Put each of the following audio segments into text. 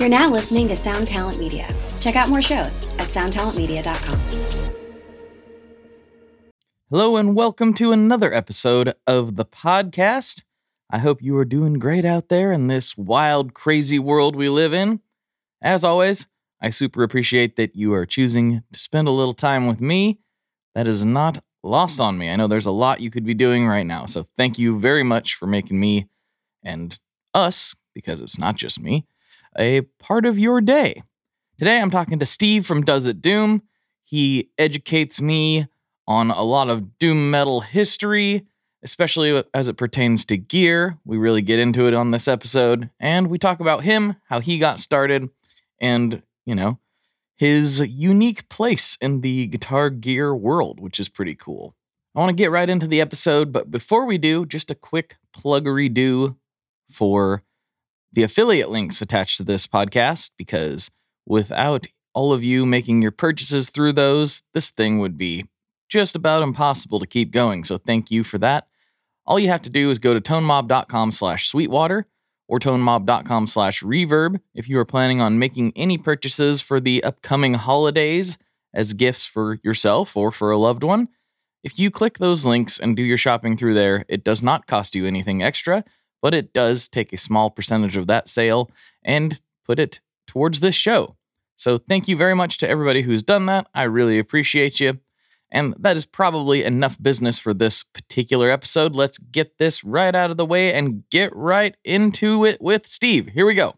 You're now listening to Sound Talent Media. Check out more shows at soundtalentmedia.com. Hello, and welcome to another episode of the podcast. I hope you are doing great out there in this wild, crazy world we live in. As always, I super appreciate that you are choosing to spend a little time with me. That is not lost on me. I know there's a lot you could be doing right now. So thank you very much for making me and us, because it's not just me, a part of your day. Today I'm talking to Steve from Does It Doom. He educates me on a lot of doom metal history, especially as it pertains to gear. We really get into it on this episode, and we talk about him, how he got started, and, you know, his unique place in the guitar gear world, which is pretty cool. I want to get right into the episode, but before we do, just a quick pluggery do for the affiliate links attached to this podcast, because without all of you making your purchases through those, this thing would be just about impossible to keep going. So thank you for that. All you have to do is go to tonemob.com slash sweetwater or tonemob.com slash reverb if you are planning on making any purchases for the upcoming holidays as gifts for yourself or for a loved one. If you click those links and do your shopping through there, it does not cost you anything extra, but it does take a small percentage of that sale and put it towards this show. So thank you very much to everybody who's done that. I really appreciate you. And that is probably enough business for this particular episode. Let's get this right out of the way and get right into it with Steve. Here we go.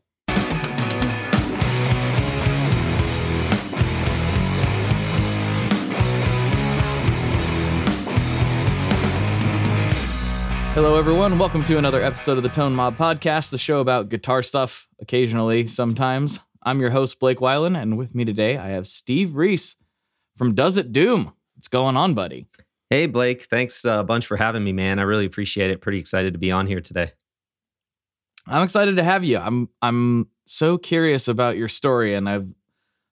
Hello, everyone. Welcome to another episode of the Tone Mob Podcast, the show about guitar stuff, occasionally, sometimes. I'm your host, Blake Weiland, and with me today, I have Steve Reis from Does It Doom. What's going on, buddy? Hey, Blake. Thanks uh, a bunch for having me, man. I really appreciate it. Pretty excited to be on here today. I'm excited to have you. I'm I'm so curious about your story, and I've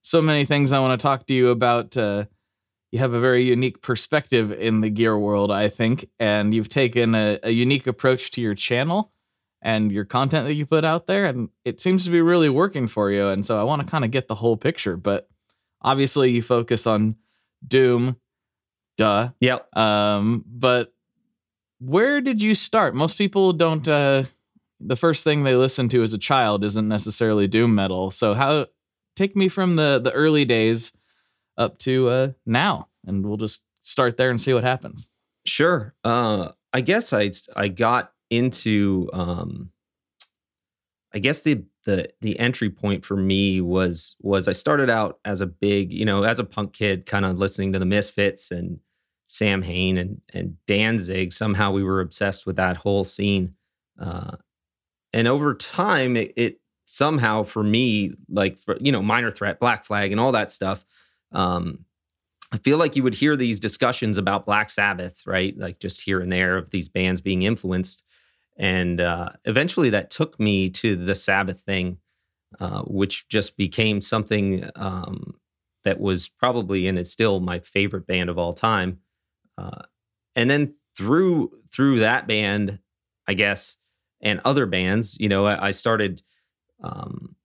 so many things I want to talk to you about. Uh, you have a very unique perspective in the gear world, I think, and you've taken a, a unique approach to your channel and your content that you put out there, and it seems to be really working for you. And so I want to kind of get the whole picture. But obviously, you focus on Doom duh. Yep. Um, but where did you start? Most people don't. Uh, the first thing they listen to as a child isn't necessarily doom metal. So how? Take me from the the early days up to uh, now, and we'll just start there and see what happens. Sure. Uh, I guess I I got into um, I guess the the the entry point for me was was I started out as a big, you know, as a punk kid, kind of listening to the Misfits and Samhain and and Danzig. Somehow we were obsessed with that whole scene, uh, and over time, it, it, somehow for me, like for you know, Minor Threat, Black Flag, and all that stuff. Um, I feel like you would hear these discussions about Black Sabbath, right? Like just here and there of these bands being influenced, and uh, eventually that took me to the Sabbath thing, uh, which just became something um, that was probably and is still my favorite band of all time. Uh, and then through through that band, I guess, and other bands, you know, I, I started um,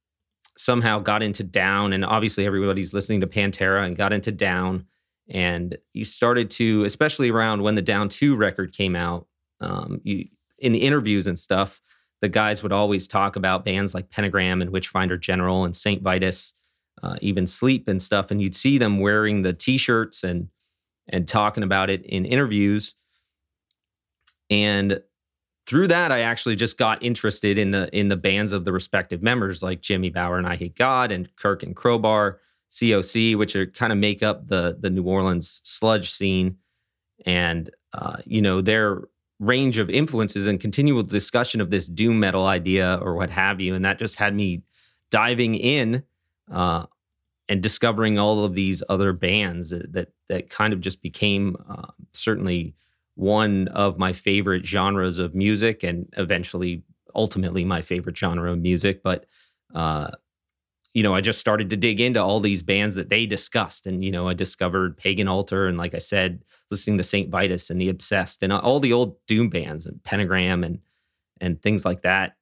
somehow got into Down, and obviously everybody's listening to Pantera and got into Down, and you started to, especially around when the Down Two record came out, um, you in the interviews and stuff, the guys would always talk about bands like Pentagram and Witchfinder General and Saint Vitus, uh, even Sleep and stuff, and you'd see them wearing the T-shirts and and talking about it in interviews. And through that, I actually just got interested in the in the bands of the respective members, like Jimmy Bower and Eyehategod and Kirk and Crowbar, COC, which are kind of make up the the New Orleans sludge scene, and uh, you know their range of influences and continual discussion of this doom metal idea or what have you, and that just had me diving in uh, and discovering all of these other bands that that, that kind of just became uh, certainly one of my favorite genres of music, and eventually, ultimately, my favorite genre of music. But uh, you know, I just started to dig into all these bands that they discussed, and you know, I discovered Pagan Altar, and like I said, listening to Saint Vitus and the Obsessed, and all the old doom bands and Pentagram and and things like that.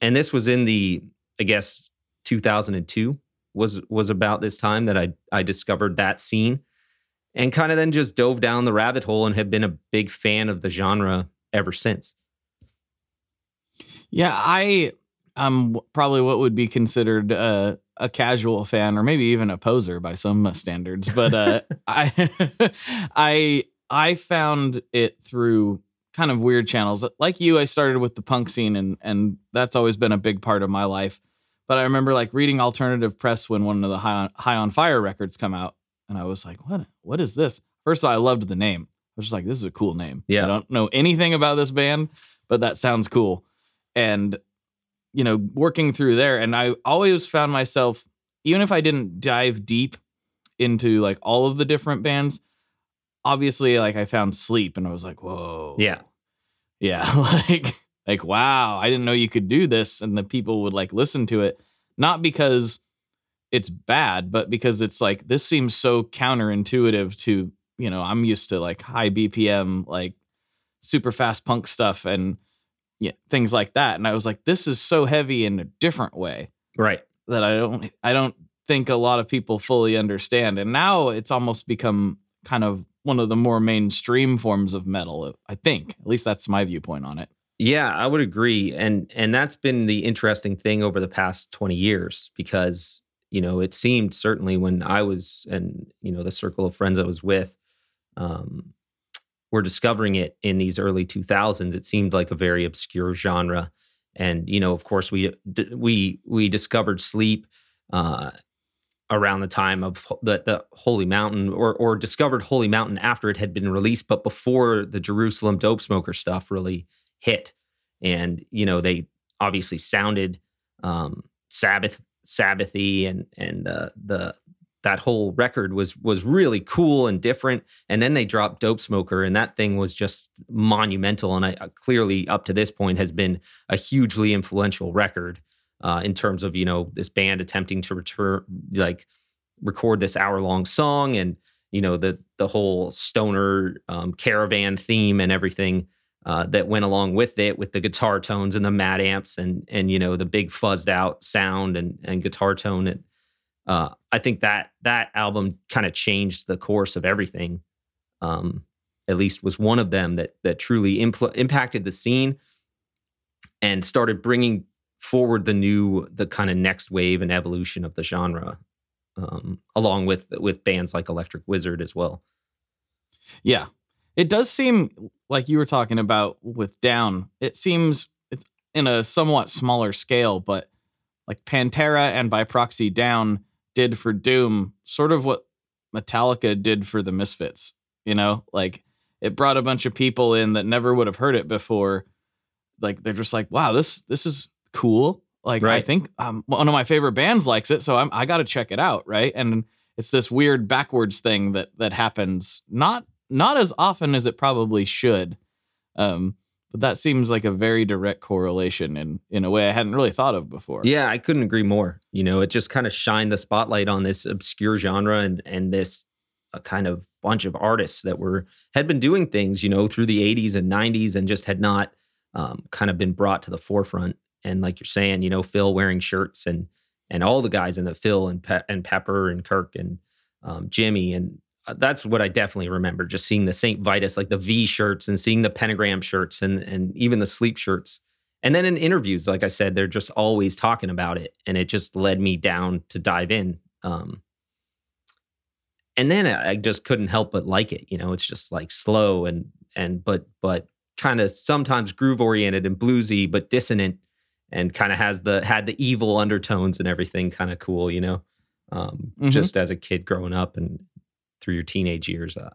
And this was in the, I guess, 2002 was was about this time that I I discovered that scene and kind of then just dove down the rabbit hole and have been a big fan of the genre ever since. Yeah, I am probably what would be considered uh, a casual fan, or maybe even a poser by some standards. But uh, I, I, I found it through kind of weird channels. Like you, I started with the punk scene, and and that's always been a big part of my life. But I remember like reading alternative press when one of the High on, High on Fire records come out, and I was like, what What is this? First, all, I loved the name. I was just like, this is a cool name. Yeah. I don't know anything about this band, but that sounds cool. And you know, working through there, and I always found myself, even if I didn't dive deep into like all of the different bands, obviously, like I found Sleep, and I was like, whoa, Yeah. yeah, like like wow, I didn't know you could do this and the people would like listen to it not because it's bad, but because it's like this seems so counterintuitive to, you know, I'm used to like high BPM like super fast punk stuff and yeah, things like that and I was like this is so heavy in a different way Right. that I don't I don't think a lot of people fully understand. And now it's almost become kind of one of the more mainstream forms of metal, I think. At least that's my viewpoint on it. Yeah, I would agree. And and that's been the interesting thing over the past 20 years because, you know, it seemed certainly when I was and, you know, the circle of friends I was with um were discovering it in these early 2000s, it seemed like a very obscure genre. And, you know, of course we we we discovered sleep uh around the time of the, the Holy Mountain or or discovered Holy Mountain after it had been released, but before the Jerusalem dope smoker stuff really hit. And, you know, they obviously sounded um Sabbath Sabbathy and and uh, the that whole record was was really cool and different. And then they dropped Dope Smoker, and that thing was just monumental. And I uh, clearly up to this point has been a hugely influential record uh, in terms of you know this band attempting to return like record this hour long song and you know the the whole stoner um, caravan theme and everything uh, that went along with it with the guitar tones and the Matamps and and you know the big fuzzed out sound and and guitar tone and uh, I think that that album kind of changed the course of everything. Um, at least was one of them that that truly impl- impacted the scene and started bringing forward the new the kind of next wave and evolution of the genre um, along with with bands like electric wizard as well Yeah. It does seem like you were talking about with Down. It seems it's in a somewhat smaller scale, but like Pantera and by proxy Down did for Doom sort of what Metallica did for the Misfits, you know? Like it brought a bunch of people in that never would have heard it before. Like they're just like, "Wow, this this is cool." Like I think um, one of my favorite bands likes it, so I'm, I got to check it out, right? And it's this weird backwards thing that that happens not not as often as it probably should. Um, but that seems like a very direct correlation in in a way I hadn't really thought of before. Yeah, I couldn't agree more. You know, it just kind of shined the spotlight on this obscure genre and and this uh, kind of bunch of artists that were had been doing things, you know, through the 80s and 90s and just had not um, kind of been brought to the forefront. And like you're saying, you know, Phil wearing shirts and and all the guys in the Phil and Pe- and Pepper and Kirk and um, Jimmy and that's what I definitely remember. Just seeing the Saint Vitus, like the V shirts, and seeing the pentagram shirts, and and even the sleep shirts. And then in interviews, like I said, they're just always talking about it, and it just led me down to dive in. Um, and then I just couldn't help but like it. You know, it's just like slow and and but but kind of sometimes groove oriented and bluesy, but dissonant, and kind of has the had the evil undertones and everything. Kind of cool, you know. Um, Mhm. Just as a kid growing up and through your teenage years, uh,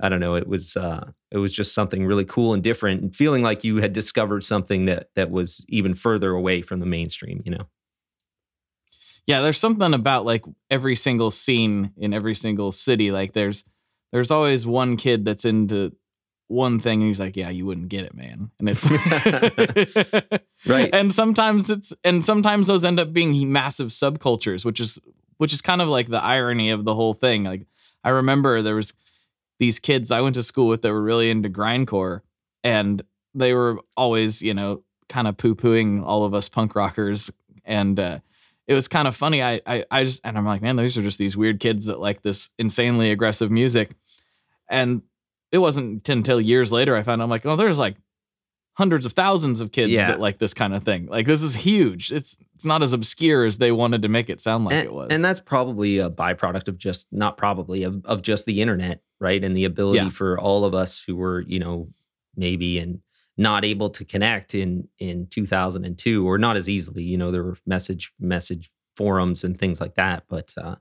I don't know. It was uh, it was just something really cool and different, and feeling like you had discovered something that that was even further away from the mainstream. You know. yeah there's something about like every single scene in every single city like there's there's always one kid that's into one thing and he's like yeah you wouldn't get it man and it's Right. and sometimes it's and sometimes those end up being massive subcultures which is which is kind of like the irony of the whole thing like i remember there was these kids i went to school with that were really into grindcore and they were always you know kind of poo-pooing all of us punk rockers and uh it was kind of funny. I, I I just and I'm like, man, these are just these weird kids that like this insanely aggressive music. And it wasn't until years later I found I'm like, oh, there's like hundreds of thousands of kids Yeah. that like this kind of thing. Like this is huge. It's it's not as obscure as they wanted to make it sound like and, it was. and that's probably a byproduct of just not probably of, of just the internet, right? And the ability Yeah. for all of us who were, you know, maybe and not able to connect in in 2002 or not as easily. You know, there were message message forums and things like that, but uh,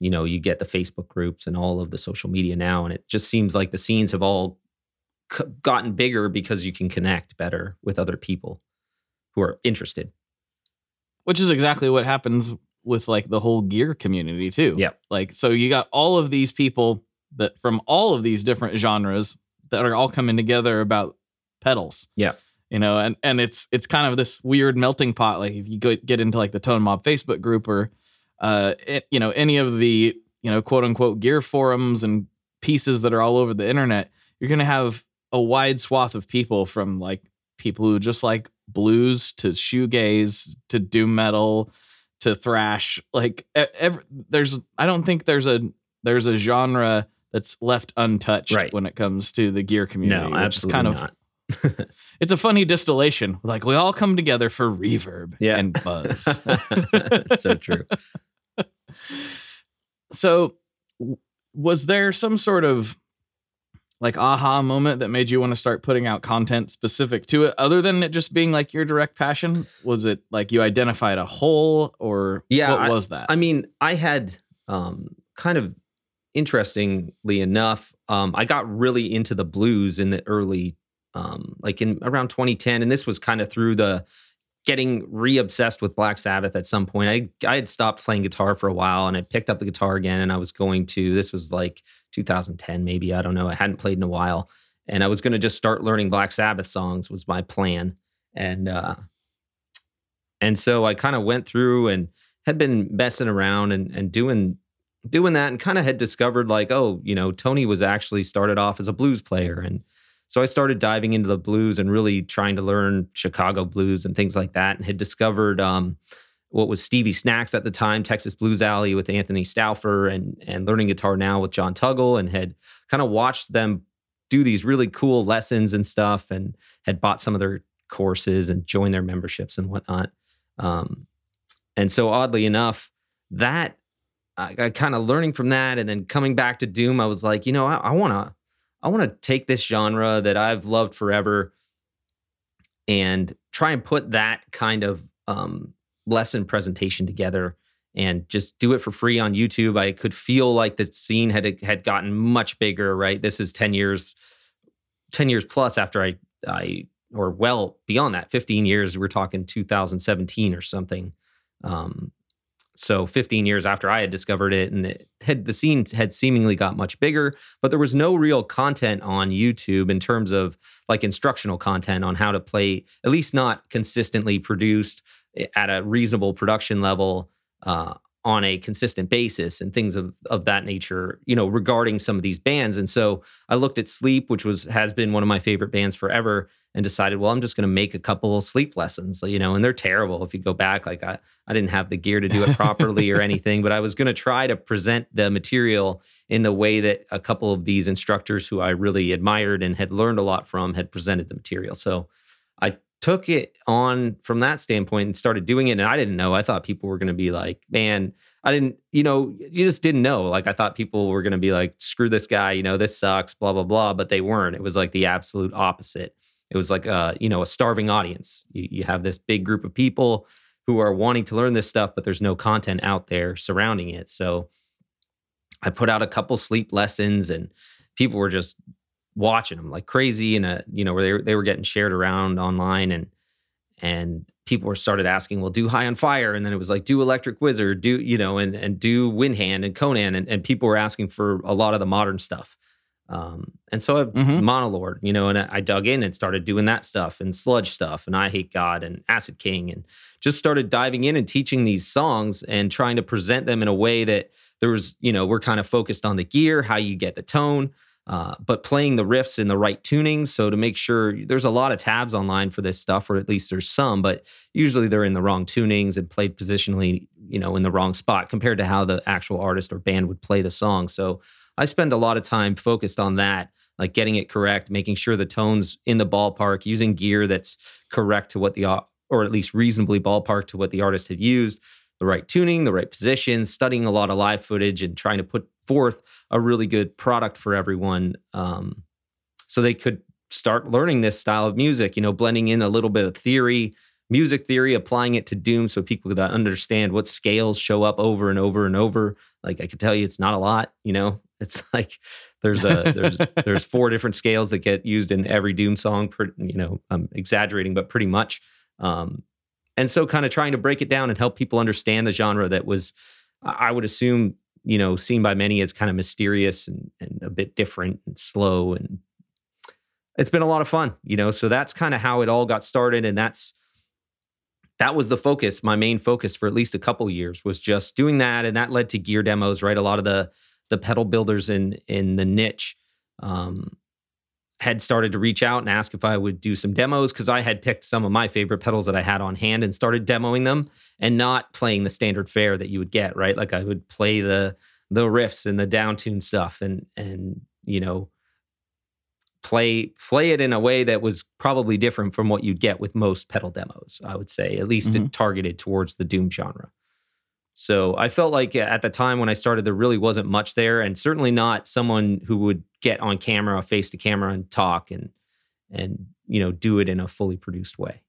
you know, you get the Facebook groups and all of the social media now, and it just seems like the scenes have all c- gotten bigger because you can connect better with other people who are interested. which is exactly what happens with like the whole gear community too. Yeah. Like so you got all of these people that from all of these different genres that are all coming together about pedals. Yeah. You know, and and it's it's kind of this weird melting pot like if you go get into like the Tone Mob Facebook group or uh it, you know any of the you know quote unquote gear forums and pieces that are all over the internet, you're going to have a wide swath of people from like people who just like blues to shoegaze to doom metal to thrash like e- ev- there's i don't think there's a there's a genre that's left untouched Right. when it comes to the gear community no, which is absolutely kind of not. it's a funny distillation like we all come together for reverb Yeah. and buzz so true. so was there some sort of like aha moment that made you want to start putting out content specific to it other than it just being like your direct passion was it like you identified a hole or Yeah, what was that I mean, I had um, kind of interestingly enough, um, I got really into the blues in the early, um, like in around 2010, and this was kind of through the getting re-obsessed with Black Sabbath at some point. I I had stopped playing guitar for a while, and I picked up the guitar again, and I was going to. This was like 2010, maybe I don't know. I hadn't played in a while, and I was going to just start learning Black Sabbath songs was my plan, and uh, and so I kind of went through and had been messing around and and doing doing that and kind of had discovered like oh you know Tony was actually started off as a blues player and so I started diving into the blues and really trying to learn Chicago blues and things like that and had discovered um, what was Stevie Snacks at the time Texas Blues Alley with Anthony Stauffer and and learning guitar now with John Tuggle and had kind of watched them do these really cool lessons and stuff and had bought some of their courses and joined their memberships and whatnot. Um, and so oddly enough, that I, I kind of learning from that, and then coming back to Doom, I was like, you know, I want to, I want to take this genre that I've loved forever, and try and put that kind of um, lesson presentation together, and just do it for free on YouTube. I could feel like the scene had had gotten much bigger. Right, this is ten years, ten years plus after I I or well beyond that 15 years we're talking 2017 or something um, so 15 years after i had discovered it and it had the scene had seemingly got much bigger but there was no real content on youtube in terms of like instructional content on how to play at least not consistently produced at a reasonable production level uh, on a consistent basis and things of, of that nature you know regarding some of these bands and so i looked at sleep which was has been one of my favorite bands forever and decided, well, I'm just going to make a couple of sleep lessons, you know, and they're terrible. If you go back, like I, I didn't have the gear to do it properly or anything, but I was going to try to present the material in the way that a couple of these instructors who I really admired and had learned a lot from had presented the material. So I took it on from that standpoint and started doing it. And I didn't know. I thought people were going to be like, man, I didn't, you know, you just didn't know. Like I thought people were going to be like, screw this guy, you know, this sucks, blah, blah, blah. But they weren't. It was like the absolute opposite it was like a you know a starving audience you, you have this big group of people who are wanting to learn this stuff but there's no content out there surrounding it so i put out a couple sleep lessons and people were just watching them like crazy and uh, you know where they, were- they were getting shared around online and and people were started asking well do high on fire and then it was like do electric wizard do you know and and do windhand and conan and, and people were asking for a lot of the modern stuff um, and so I Mhm. Monolord, you know, and I I dug in and started doing that stuff and sludge stuff and Eyehategod and Acid King and just started diving in and teaching these songs and trying to present them in a way that there was, you know, we're kind of focused on the gear, how you get the tone. Uh, but playing the riffs in the right tunings. So to make sure there's a lot of tabs online for this stuff, or at least there's some, but usually they're in the wrong tunings and played positionally, you know, in the wrong spot compared to how the actual artist or band would play the song. So I spend a lot of time focused on that, like getting it correct, making sure the tones in the ballpark, using gear that's correct to what the or at least reasonably ballpark to what the artist had used, the right tuning, the right positions, studying a lot of live footage and trying to put forth a really good product for everyone um, so they could start learning this style of music you know blending in a little bit of theory music theory applying it to doom so people could understand what scales show up over and over and over. Like i could tell you it's not a lot you know? It's like there's a there's there's four different scales that get used in every doom song you know i'm exaggerating but pretty much. Um, and so kind of trying to break it down and help people understand the genre that was i would assume you know, seen by many as kind of mysterious and, and a bit different and slow. And it's been a lot of fun, you know. So that's kind of how it all got started. And that's that was the focus, my main focus for at least a couple years was just doing that. And that led to gear demos, right? A lot of the the pedal builders in in the niche um, had started to reach out and ask if I would do some demos because I had picked some of my favorite pedals that I had on hand and started demoing them and not playing the standard fare that you would get, right? Like I would play the the riffs and the downtune stuff and and you know play play it in a way that was probably different from what you'd get with most pedal demos, I would say, at least mm-hmm. targeted towards the doom genre. So I felt like at the time when I started, there really wasn't much there, and certainly not someone who would get on camera, face to camera, and talk and and you know do it in a fully produced way.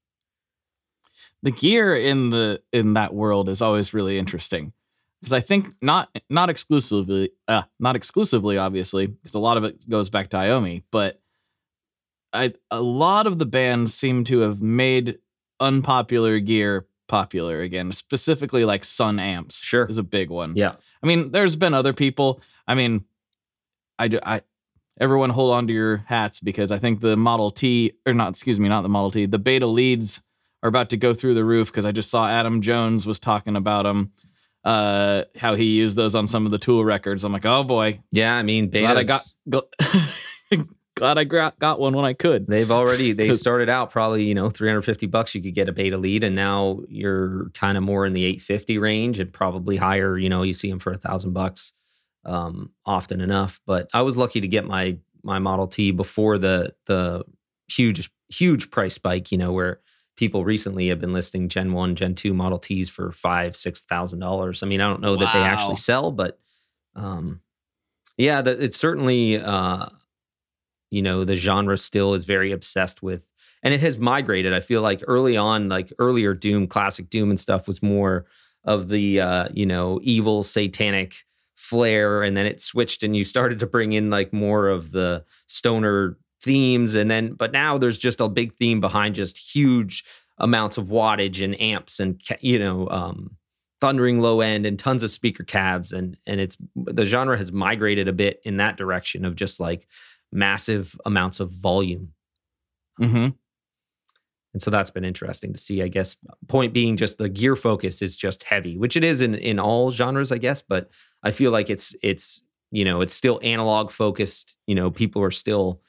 The gear in the in that world is always really interesting because I think not not exclusively uh, not exclusively obviously because a lot of it goes back to Iommi, but I a lot of the bands seem to have made unpopular gear popular again, specifically like Sunn amps. Sure. Is a big one. Yeah. I mean, there's been other people. I mean, I, do, I, everyone hold on to your hats because I think the Model T, or not, excuse me, not the Model T, the beta leads are about to go through the roof because I just saw Adam Jones was talking about them. Uh, how he used those on some of the Tool records. I'm like, oh boy. Yeah, I mean, glad I got, got glad I got one when I could. They've already they started out probably you know 350 bucks you could get a beta lead, and now you're kind of more in the 850 range and probably higher. You know, you see them for a thousand bucks um, often enough. But I was lucky to get my my Model T before the the huge huge price spike. You know where people recently have been listing Gen One, Gen Two Model Ts for five six thousand dollars. I mean, I don't know wow. that they actually sell, but um, yeah, the, it's certainly. Uh, you know the genre still is very obsessed with and it has migrated. I feel like early on like earlier doom classic doom and stuff was more of the uh you know evil satanic flair and then it switched and you started to bring in like more of the stoner themes and then but now there's just a big theme behind just huge amounts of wattage and amps and you know um thundering low end and tons of speaker cabs and and it's the genre has migrated a bit in that direction of just like massive amounts of volume. Mm-hmm. And so that's been interesting to see. I guess point being just the gear focus is just heavy, which it is in in all genres, I guess. But I feel like it's it's you know it's still analog focused. You know, people are still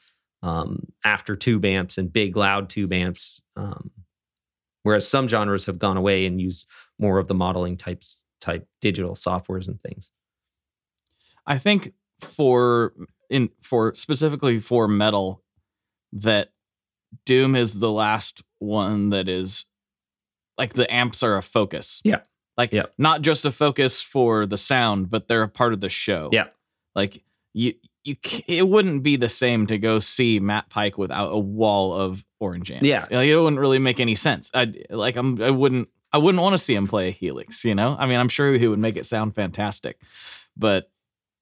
um, after tube amps and big loud tube amps, um, whereas some genres have gone away and used more of the modeling types type digital softwares and things. I think for in for specifically for metal that Doom is the last one that is like the amps are a focus. Yeah. Like yeah. not just a focus for the sound, but they're a part of the show. Yeah. Like you you it wouldn't be the same to go see Matt Pike without a wall of orange amps. Yeah. Like, it wouldn't really make any sense. I like I'm I wouldn't I wouldn't want to see him play a Helix, you know? I mean, I'm sure he would make it sound fantastic. But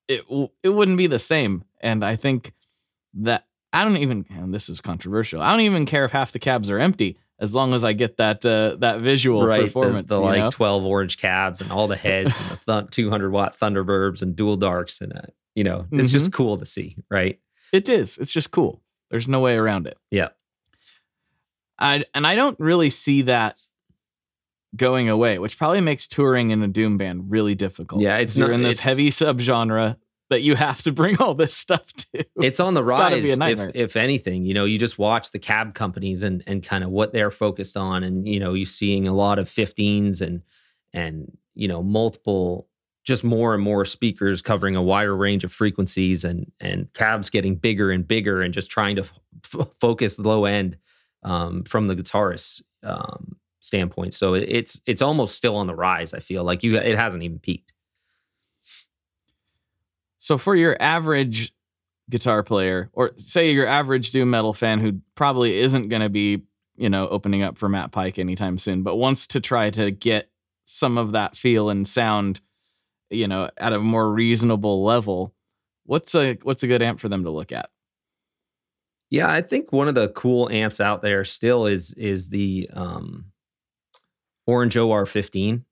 it it wouldn't be the same. And I think that I don't even and this is controversial. I don't even care if half the cabs are empty as long as I get that uh, that visual right, performance. The, the like know? twelve orange cabs and all the heads and the th- two hundred watt Thunderverbs and dual darks and uh, you know it's mm-hmm. just cool to see, right? It is. It's just cool. There's no way around it. Yeah. I and I don't really see that going away, which probably makes touring in a doom band really difficult. Yeah, it's you're in this heavy subgenre that you have to bring all this stuff to. It's on the It's rise. be a if, if anything, you know, you just watch the cab companies and and kind of what they're focused on, and you know, you're seeing a lot of 15s and and you know multiple, just more and more speakers covering a wider range of frequencies, and and cabs getting bigger and bigger, and just trying to f- focus low end um, from the guitarist um, standpoint. So it's it's almost still on the rise. I feel like you it hasn't even peaked. So for your average guitar player, or say your average doom metal fan who probably isn't going to be, you know, opening up for Matt Pike anytime soon, but wants to try to get some of that feel and sound, you know, at a more reasonable level, what's a what's a good amp for them to look at? Yeah, I think one of the cool amps out there still is is the um, Orange OR15.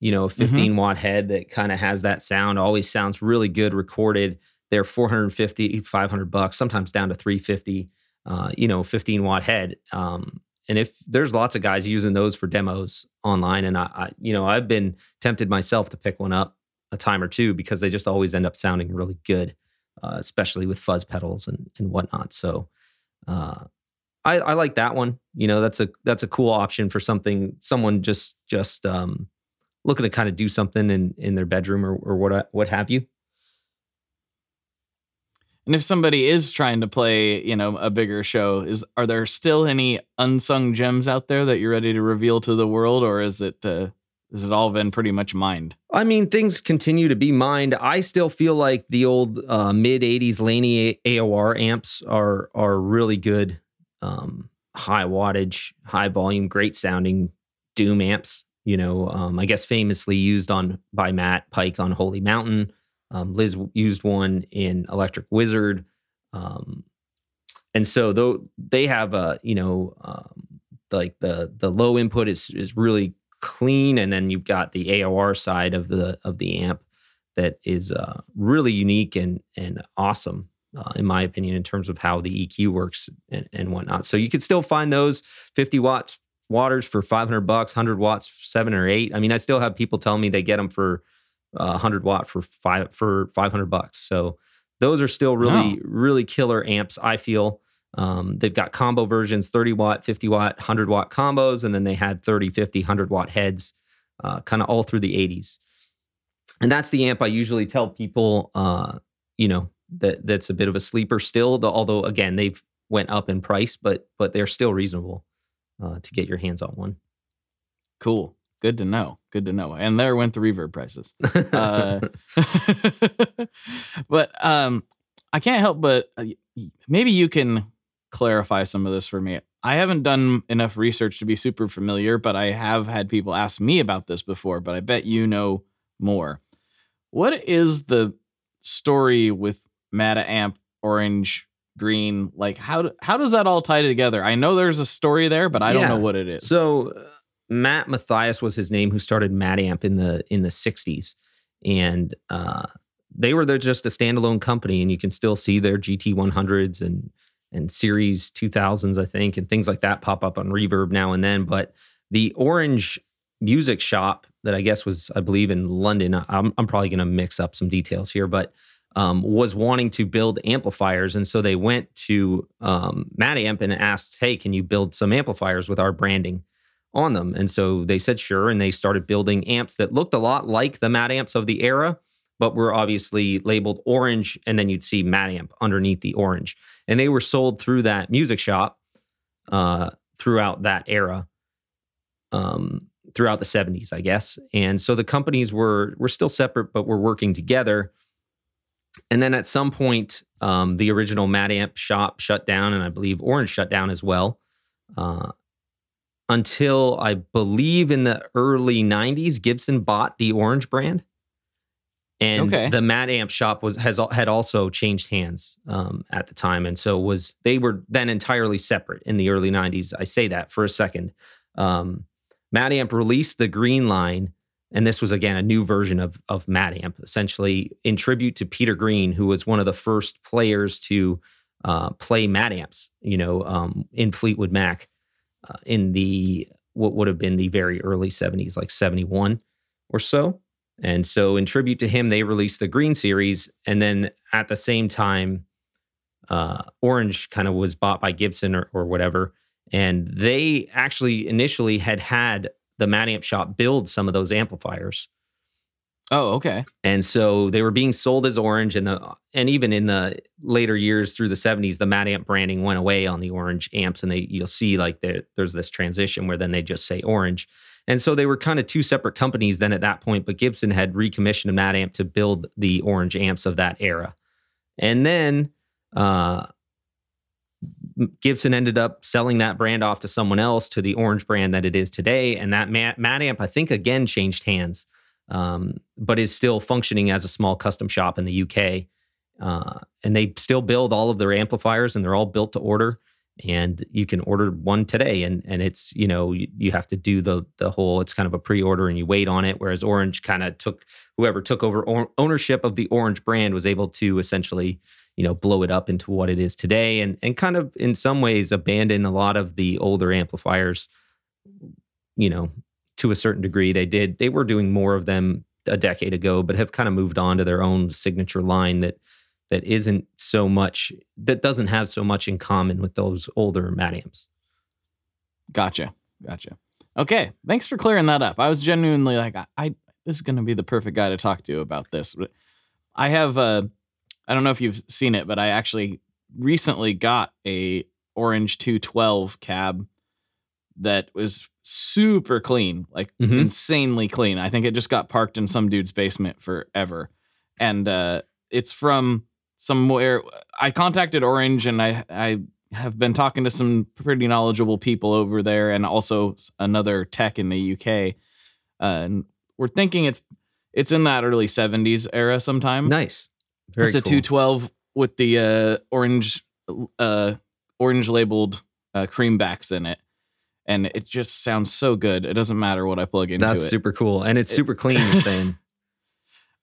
You know, 15 watt head that kind of has that sound. Always sounds really good recorded. They're 450, 500 bucks, sometimes down to 350. Uh, you know, 15 watt head. Um, and if there's lots of guys using those for demos online, and I, I, you know, I've been tempted myself to pick one up a time or two because they just always end up sounding really good, uh, especially with fuzz pedals and and whatnot. So, uh, I, I like that one. You know, that's a that's a cool option for something someone just just um, looking to kind of do something in in their bedroom or or what what have you. And if somebody is trying to play, you know, a bigger show, is are there still any unsung gems out there that you're ready to reveal to the world, or is it uh, has it all been pretty much mined? I mean, things continue to be mined. I still feel like the old uh, mid '80s Laney AOR amps are are really good, um, high wattage, high volume, great sounding Doom amps. You know, um, I guess famously used on by Matt Pike on Holy Mountain. Um, Liz used one in Electric Wizard, um, and so though they have a you know um, like the the low input is is really clean and then you've got the AOR side of the of the amp that is uh, really unique and and awesome uh, in my opinion in terms of how the EQ works and, and whatnot. So you could still find those 50 watts waters for 500 bucks, 100 watts seven or eight. I mean, I still have people tell me they get them for uh, 100 watt for five for 500 bucks. So those are still really really killer amps. I feel. Um, they've got combo versions 30 watt 50 watt 100 watt combos and then they had 30 50 100 watt heads uh, kind of all through the 80s and that's the amp i usually tell people uh, you know that that's a bit of a sleeper still the, although again they've went up in price but but they're still reasonable uh, to get your hands on one Cool, good to know. Good to know. And there went the reverb prices. Uh, but um, I can't help but uh, maybe you can clarify some of this for me. I haven't done enough research to be super familiar, but I have had people ask me about this before. But I bet you know more. What is the story with Matamp Orange Green? Like how how does that all tie together? I know there's a story there, but I don't know what it is. So uh, Mat Mathias was his name, who started Matamp in the in the '60s, and uh, they were they're just a standalone company, and you can still see their GT 100s and and Series 2000s, I think, and things like that pop up on Reverb now and then. But the Orange Music Shop that I guess was, I believe, in London. I'm I'm probably going to mix up some details here, but um, was wanting to build amplifiers, and so they went to um, Matamp and asked, "Hey, can you build some amplifiers with our branding?" on them. And so they said sure, and they started building amps that looked a lot like the Matamps of the era, but were obviously labeled orange, and then you'd see Matamp underneath the orange. And they were sold through that music shop uh, throughout that era, um, throughout the 70s, I guess. And so the companies were were still separate, but were working together. And then at some point, um, the original Matamp shop shut down, and I believe Orange shut down as well. Uh, until I believe in the early 90s, Gibson bought the Orange brand. And Okay. the Matamp shop was has had also changed hands um, at the time, and so was they were then entirely separate in the early '90s. I say that for a second. Um, Matamp released the Green line, and this was again a new version of of Matamp, essentially in tribute to Peter Green, who was one of the first players to uh, play Matamps. You know, um, in Fleetwood Mac uh, in the what would have been the very early 70s, like 71 or so. And so, in tribute to him, they released the Green Series. And then at the same time, uh, Orange kind of was bought by Gibson or, or whatever. And they actually initially had had the Matamp shop build some of those amplifiers. Oh, okay. And so they were being sold as Orange, and the and even in the later years through the '70s, the Matamp branding went away on the Orange amps, and they you'll see like there, there's this transition where then they just say Orange, and so they were kind of two separate companies then at that point. But Gibson had recommissioned a Matamp to build the Orange amps of that era, and then uh, Gibson ended up selling that brand off to someone else to the Orange brand that it is today, and that Matamp I think again changed hands um, but is still functioning as a small custom shop in the UK. Uh, and they still build all of their amplifiers and they're all built to order. And you can order one today, and and it's you know you, you have to do the the whole it's kind of a pre-order and you wait on it. Whereas Orange kind of took whoever took over or, ownership of the Orange brand was able to essentially you know blow it up into what it is today, and and kind of in some ways abandon a lot of the older amplifiers. You know, to a certain degree. They did, they were doing more of them a decade ago, but have kind of moved on to their own signature line that that isn't so much that doesn't have so much in common with those older Matamps. Gotcha. Gotcha. Okay. Thanks for clearing that up. I was genuinely like, I, I this is gonna be the perfect guy to talk to about this. But I have uh I don't know if you've seen it, but I actually recently got a orange 212 cab that was super clean, like mm-hmm. insanely clean. I think it just got parked in some dude's basement forever. And uh, it's from somewhere. I contacted Orange and I, I have been talking to some pretty knowledgeable people over there and also another tech in the UK. Uh, and we're thinking it's it's in that early 70s era sometime. Nice. Very it's a 212 with the uh, orange uh, orange labeled uh, cream backs in it and it just sounds so good. It doesn't matter what I plug into That's it. super cool, and it's super clean. You're saying?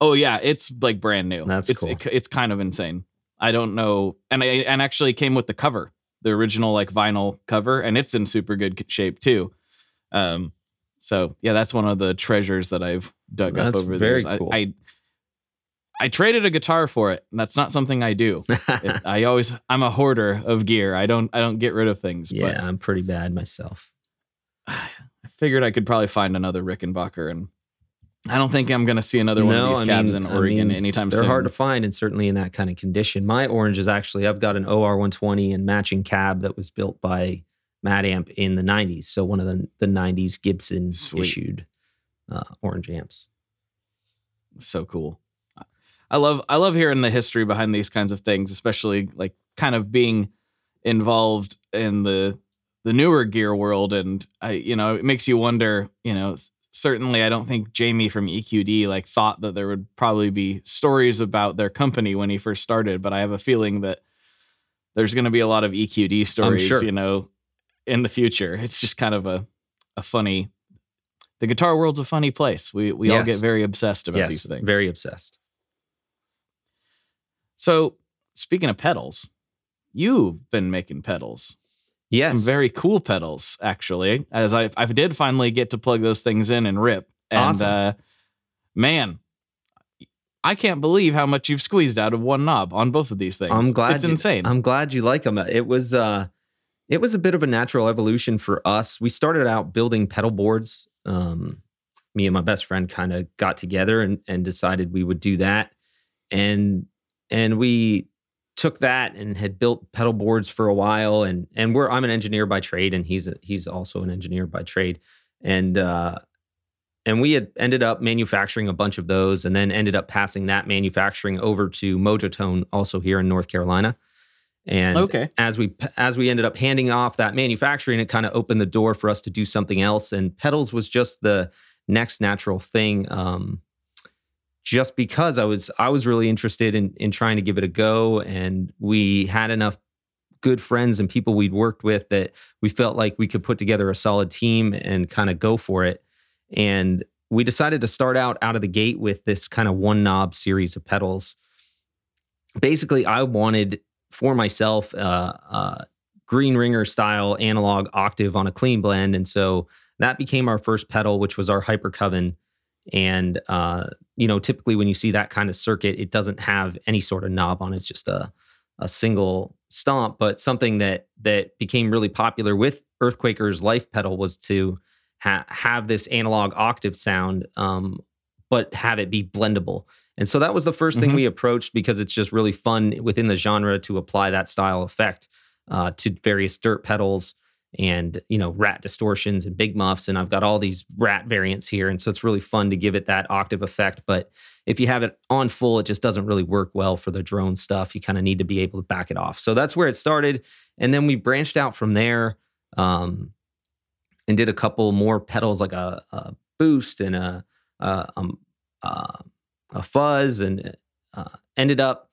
oh yeah, it's like brand new. That's it's, cool. It, it's kind of insane. I don't know, and I and actually came with the cover, the original like vinyl cover, and it's in super good shape too. Um, so yeah, that's one of the treasures that I've dug that's up over the years. Cool. I, I I traded a guitar for it. And that's not something I do. it, I always I'm a hoarder of gear. I don't I don't get rid of things. Yeah, but I'm pretty bad myself. I figured I could probably find another Rickenbacker, and I don't think I'm going to see another one of these cabs mean, in Oregon I mean, anytime they're soon. They're hard to find, and certainly in that kind of condition. My orange is actually I've got an OR 120 and matching cab that was built by Matamp in the 90s. So one of the the 90s Gibson Sweet. issued uh, orange amps. So cool. I love I love hearing the history behind these kinds of things, especially like kind of being involved in the the newer gear world. And i you know it makes you wonder you know certainly i don't think jamie from eqd like thought that there would probably be stories about their company when he first started but i have a feeling that there's going to be a lot of eqd stories sure. you know in the future. It's just kind of a a funny the guitar world's a funny place. We we yes. all get very obsessed about yes, these things. very obsessed so speaking of pedals you've been making pedals Yes. Some very cool pedals, actually. As I I did finally get to plug those things in and rip. And awesome. uh man, I can't believe how much you've squeezed out of one knob on both of these things. I'm glad it's you, insane. I'm glad you like them. It was uh it was a bit of a natural evolution for us. We started out building pedal boards. Um, me and my best friend kind of got together and, and decided we would do that. And and we took that and had built pedal boards for a while. And and we're I'm an engineer by trade and he's a, he's also an engineer by trade. And uh and we had ended up manufacturing a bunch of those and then ended up passing that manufacturing over to Mojotone also here in North Carolina. And okay. as we as we ended up handing off that manufacturing it kind of opened the door for us to do something else. And pedals was just the next natural thing. Um just because I was I was really interested in in trying to give it a go and we had enough good friends and people we'd worked with that we felt like we could put together a solid team and kind of go for it. And we decided to start out out of the gate with this kind of one knob series of pedals. Basically I wanted for myself uh, uh, green ringer style analog octave on a clean blend and so that became our first pedal which was our hyper coven And uh, you know, typically when you see that kind of circuit, it doesn't have any sort of knob on. it. It's just a a single stomp. But something that that became really popular with Earthquaker's Life pedal was to ha- have this analog octave sound, um, but have it be blendable. And so that was the 1st mm-hmm. thing we approached because it's just really fun within the genre to apply that style effect uh, to various dirt pedals and you know rat distortions and big muffs and i've got all these rat variants here and so it's really fun to give it that octave effect but if you have it on full it just doesn't really work well for the drone stuff. You kind of need to be able to back it off. So that's where it started and then we branched out from there um, and did a couple more pedals like a, a boost and a, a, um, uh, a fuzz and uh, ended up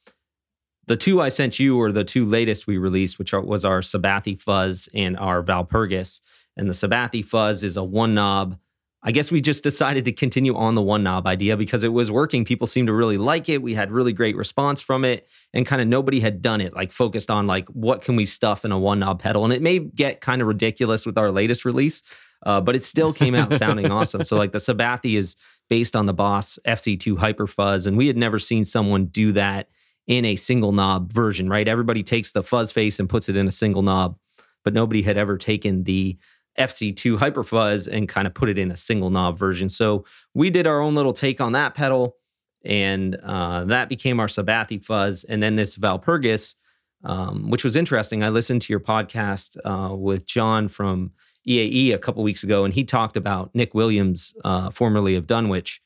the two I sent you were the two latest we released, which are, was our Sabathie Fuzz and our Valpurgis. And the Sabathie Fuzz is a one knob. I guess we just decided to continue on the one knob idea because it was working. People seemed to really like it. We had really great response from it, and kind of nobody had done it. Like focused on like what can we stuff in a one knob pedal, and it may get kind of ridiculous with our latest release, uh, but it still came out sounding awesome. So like the Sabathie is based on the Boss FZ2 Hyper Fuzz, and we had never seen someone do that in a single knob version, right? Everybody takes the fuzz face and puts it in a single knob, but nobody had ever taken the FZ2 Hyper Fuzz and kind of put it in a single knob version. So we did our own little take on that pedal, and uh, that became our Sabathie Fuzz. And then this Valpurgis, um, which was interesting. I listened to your podcast uh, with John from EAE a couple weeks ago, and he talked about Nick Williams, uh, formerly of Dunwich.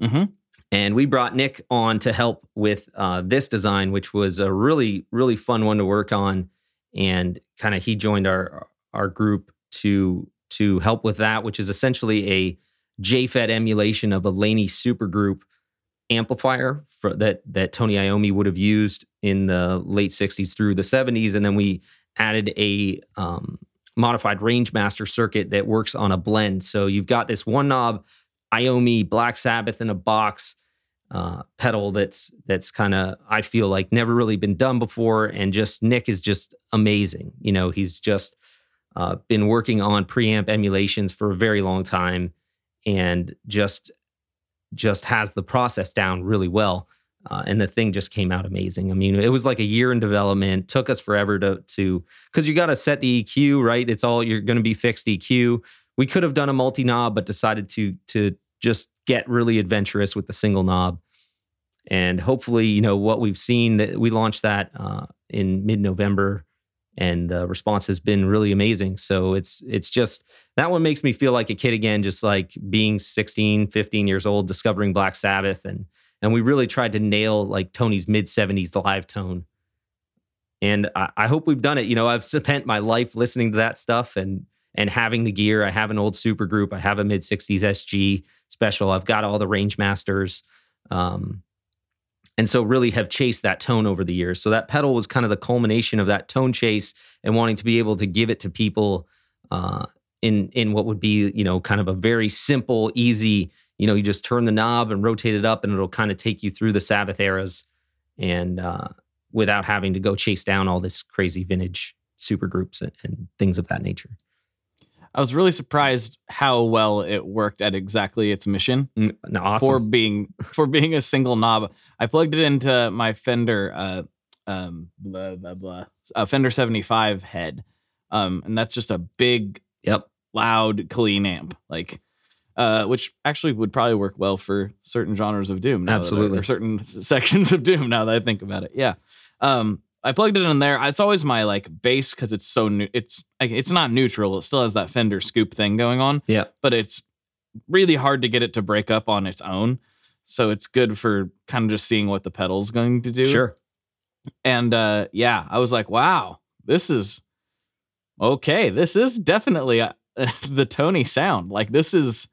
Mm-hmm. And we brought Nick on to help with uh, this design, which was a really, really fun one to work on. And kind of he joined our our group to to help with that, which is essentially a JFET emulation of a Laney supergroup amplifier for, that that Tony Iommi would have used in the late '60s through the '70s, and then we added a um, modified Rangemaster circuit that works on a blend. So you've got this one knob Iommi Black Sabbath in a box uh, pedal that's that's kind of I feel like never really been done before, and just Nick is just amazing. You know, he's just uh, been working on preamp emulations for a very long time, and just just has the process down really well. Uh, and the thing just came out amazing. I mean, it was like a year in development. Took us forever to to because you got to set the EQ right. It's all you're going to be fixed EQ. We could have done a multi knob, but decided to to just get really adventurous with the single knob. And hopefully, you know, what we've seen that we launched that uh, in mid November and the response has been really amazing. So it's it's just that one makes me feel like a kid again, just like being 16, 15 years old, discovering Black Sabbath and and we really tried to nail like Tony's mid 70s live tone. And I, I hope we've done it. You know, I've spent my life listening to that stuff and and having the gear. I have an old super group. I have a mid 60s SG special. I've got all the Rangemasters. Um, and so really have chased that tone over the years. So that pedal was kind of the culmination of that tone chase and wanting to be able to give it to people uh, in in what would be you know kind of a very simple, easy. You know, you just turn the knob and rotate it up, and it'll kind of take you through the Sabbath eras, and uh, without having to go chase down all this crazy vintage super groups and, and things of that nature. I was really surprised how well it worked at exactly its mission awesome. for being for being a single knob. I plugged it into my Fender uh um blah blah blah a Fender 75 head. Um and that's just a big yep loud clean amp like uh which actually would probably work well for certain genres of doom absolutely or certain sections of doom now that I think about it. Yeah. Um I plugged it in there. It's always my like base because it's so new. It's like it's not neutral. It still has that Fender scoop thing going on. Yeah, but it's really hard to get it to break up on its own. So it's good for kind of just seeing what the pedal's going to do. Sure. And uh, yeah, I was like, wow, this is okay. This is definitely uh, the Tony sound. Like this is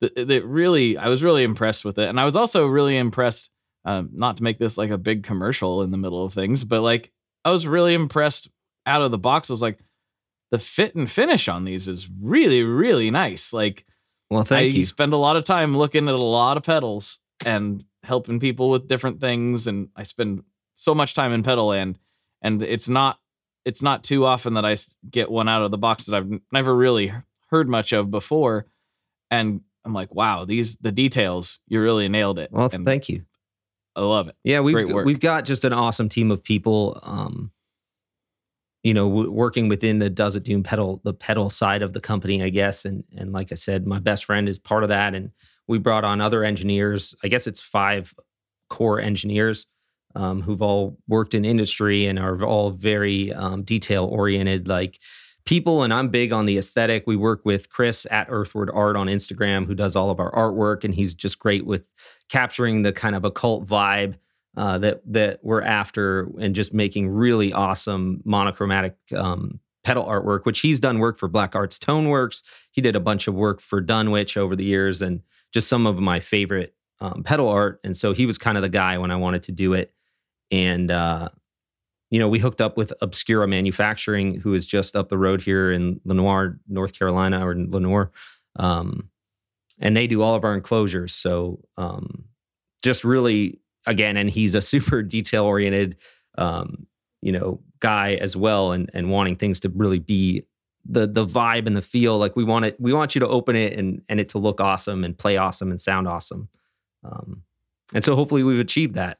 that really. I was really impressed with it, and I was also really impressed um, not to make this like a big commercial in the middle of things, but like I was really impressed out of the box. I was like, the fit and finish on these is really, really nice. Like, well, thank I you. spend a lot of time looking at a lot of pedals and helping people with different things, and I spend so much time in pedal land, and it's not it's not too often that I get one out of the box that I've never really heard much of before, and I'm like, wow, these the details. You really nailed it. Well, And thank you. I love it. Yeah, we've we've got just an awesome team of people. Um, you know, w- working within the Does It Doom pedal, the pedal side of the company, I guess. And and like I said, my best friend is part of that, and we brought on other engineers. I guess it's five core engineers um, who've all worked in industry and are all very um, detail oriented, like people. And I'm big on the aesthetic. We work with Chris at Earthward Art on Instagram, who does all of our artwork, and he's just great with capturing the kind of occult vibe uh, that that we're after, and just making really awesome monochromatic um, pedal artwork. Which he's done work for Black Arts Toneworks. He did a bunch of work for Dunwich over the years, and just some of my favorite um, pedal art. And so he was kind of the guy when I wanted to do it. And uh, you know, we hooked up with Obscura Manufacturing, who is just up the road here in Lenoir, North Carolina, or Lenoir. Um, and they do all of our enclosures. So um, just really, again, and he's a super detail oriented, um, you know, guy as well, and and wanting things to really be the the vibe and the feel. Like we want it, we want you to open it and and it to look awesome and play awesome and sound awesome. Um, and so hopefully we've achieved that.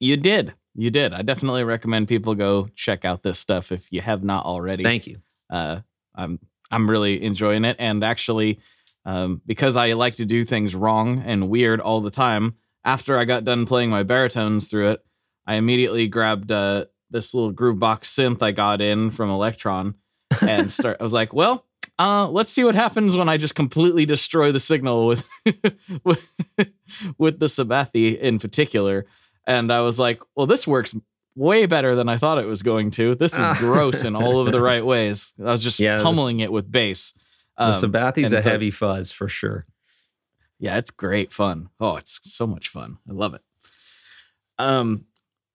You did. You did. I definitely recommend people go check out this stuff if you have not already. Thank you. uh, I'm I'm really enjoying it, and actually, um, because I like to do things wrong and weird all the time. After I got done playing my baritones through it, I immediately grabbed uh, this little Groovebox synth I got in from Elektron, and start. I was like, well. Uh, let's see what happens when I just completely destroy the signal with with, with the Sabathie in particular. And I was like, well, this works way better than I thought it was going to. This is Ah. gross in all of the right ways. I was just Yeah, this- pummeling it with bass. The Um, Sabathie's and a so- heavy fuzz for sure. Yeah, it's great fun. Oh, it's so much fun. I love it. Um,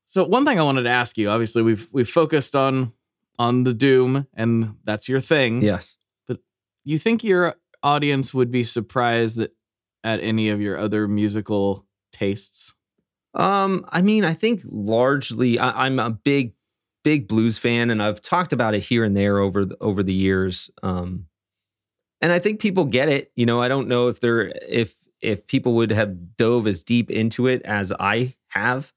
so one thing I wanted to ask you, obviously we've we've focused on on the Doom, and that's your thing. Yes. But you think your audience would be surprised that at any of your other musical tastes? Um, I mean, I think largely I, I'm a big, big blues fan, and I've talked about it here and there over the, over the years. Um, and I think people get it. You know, I don't know if they're if if people would have dove as deep into it as I have.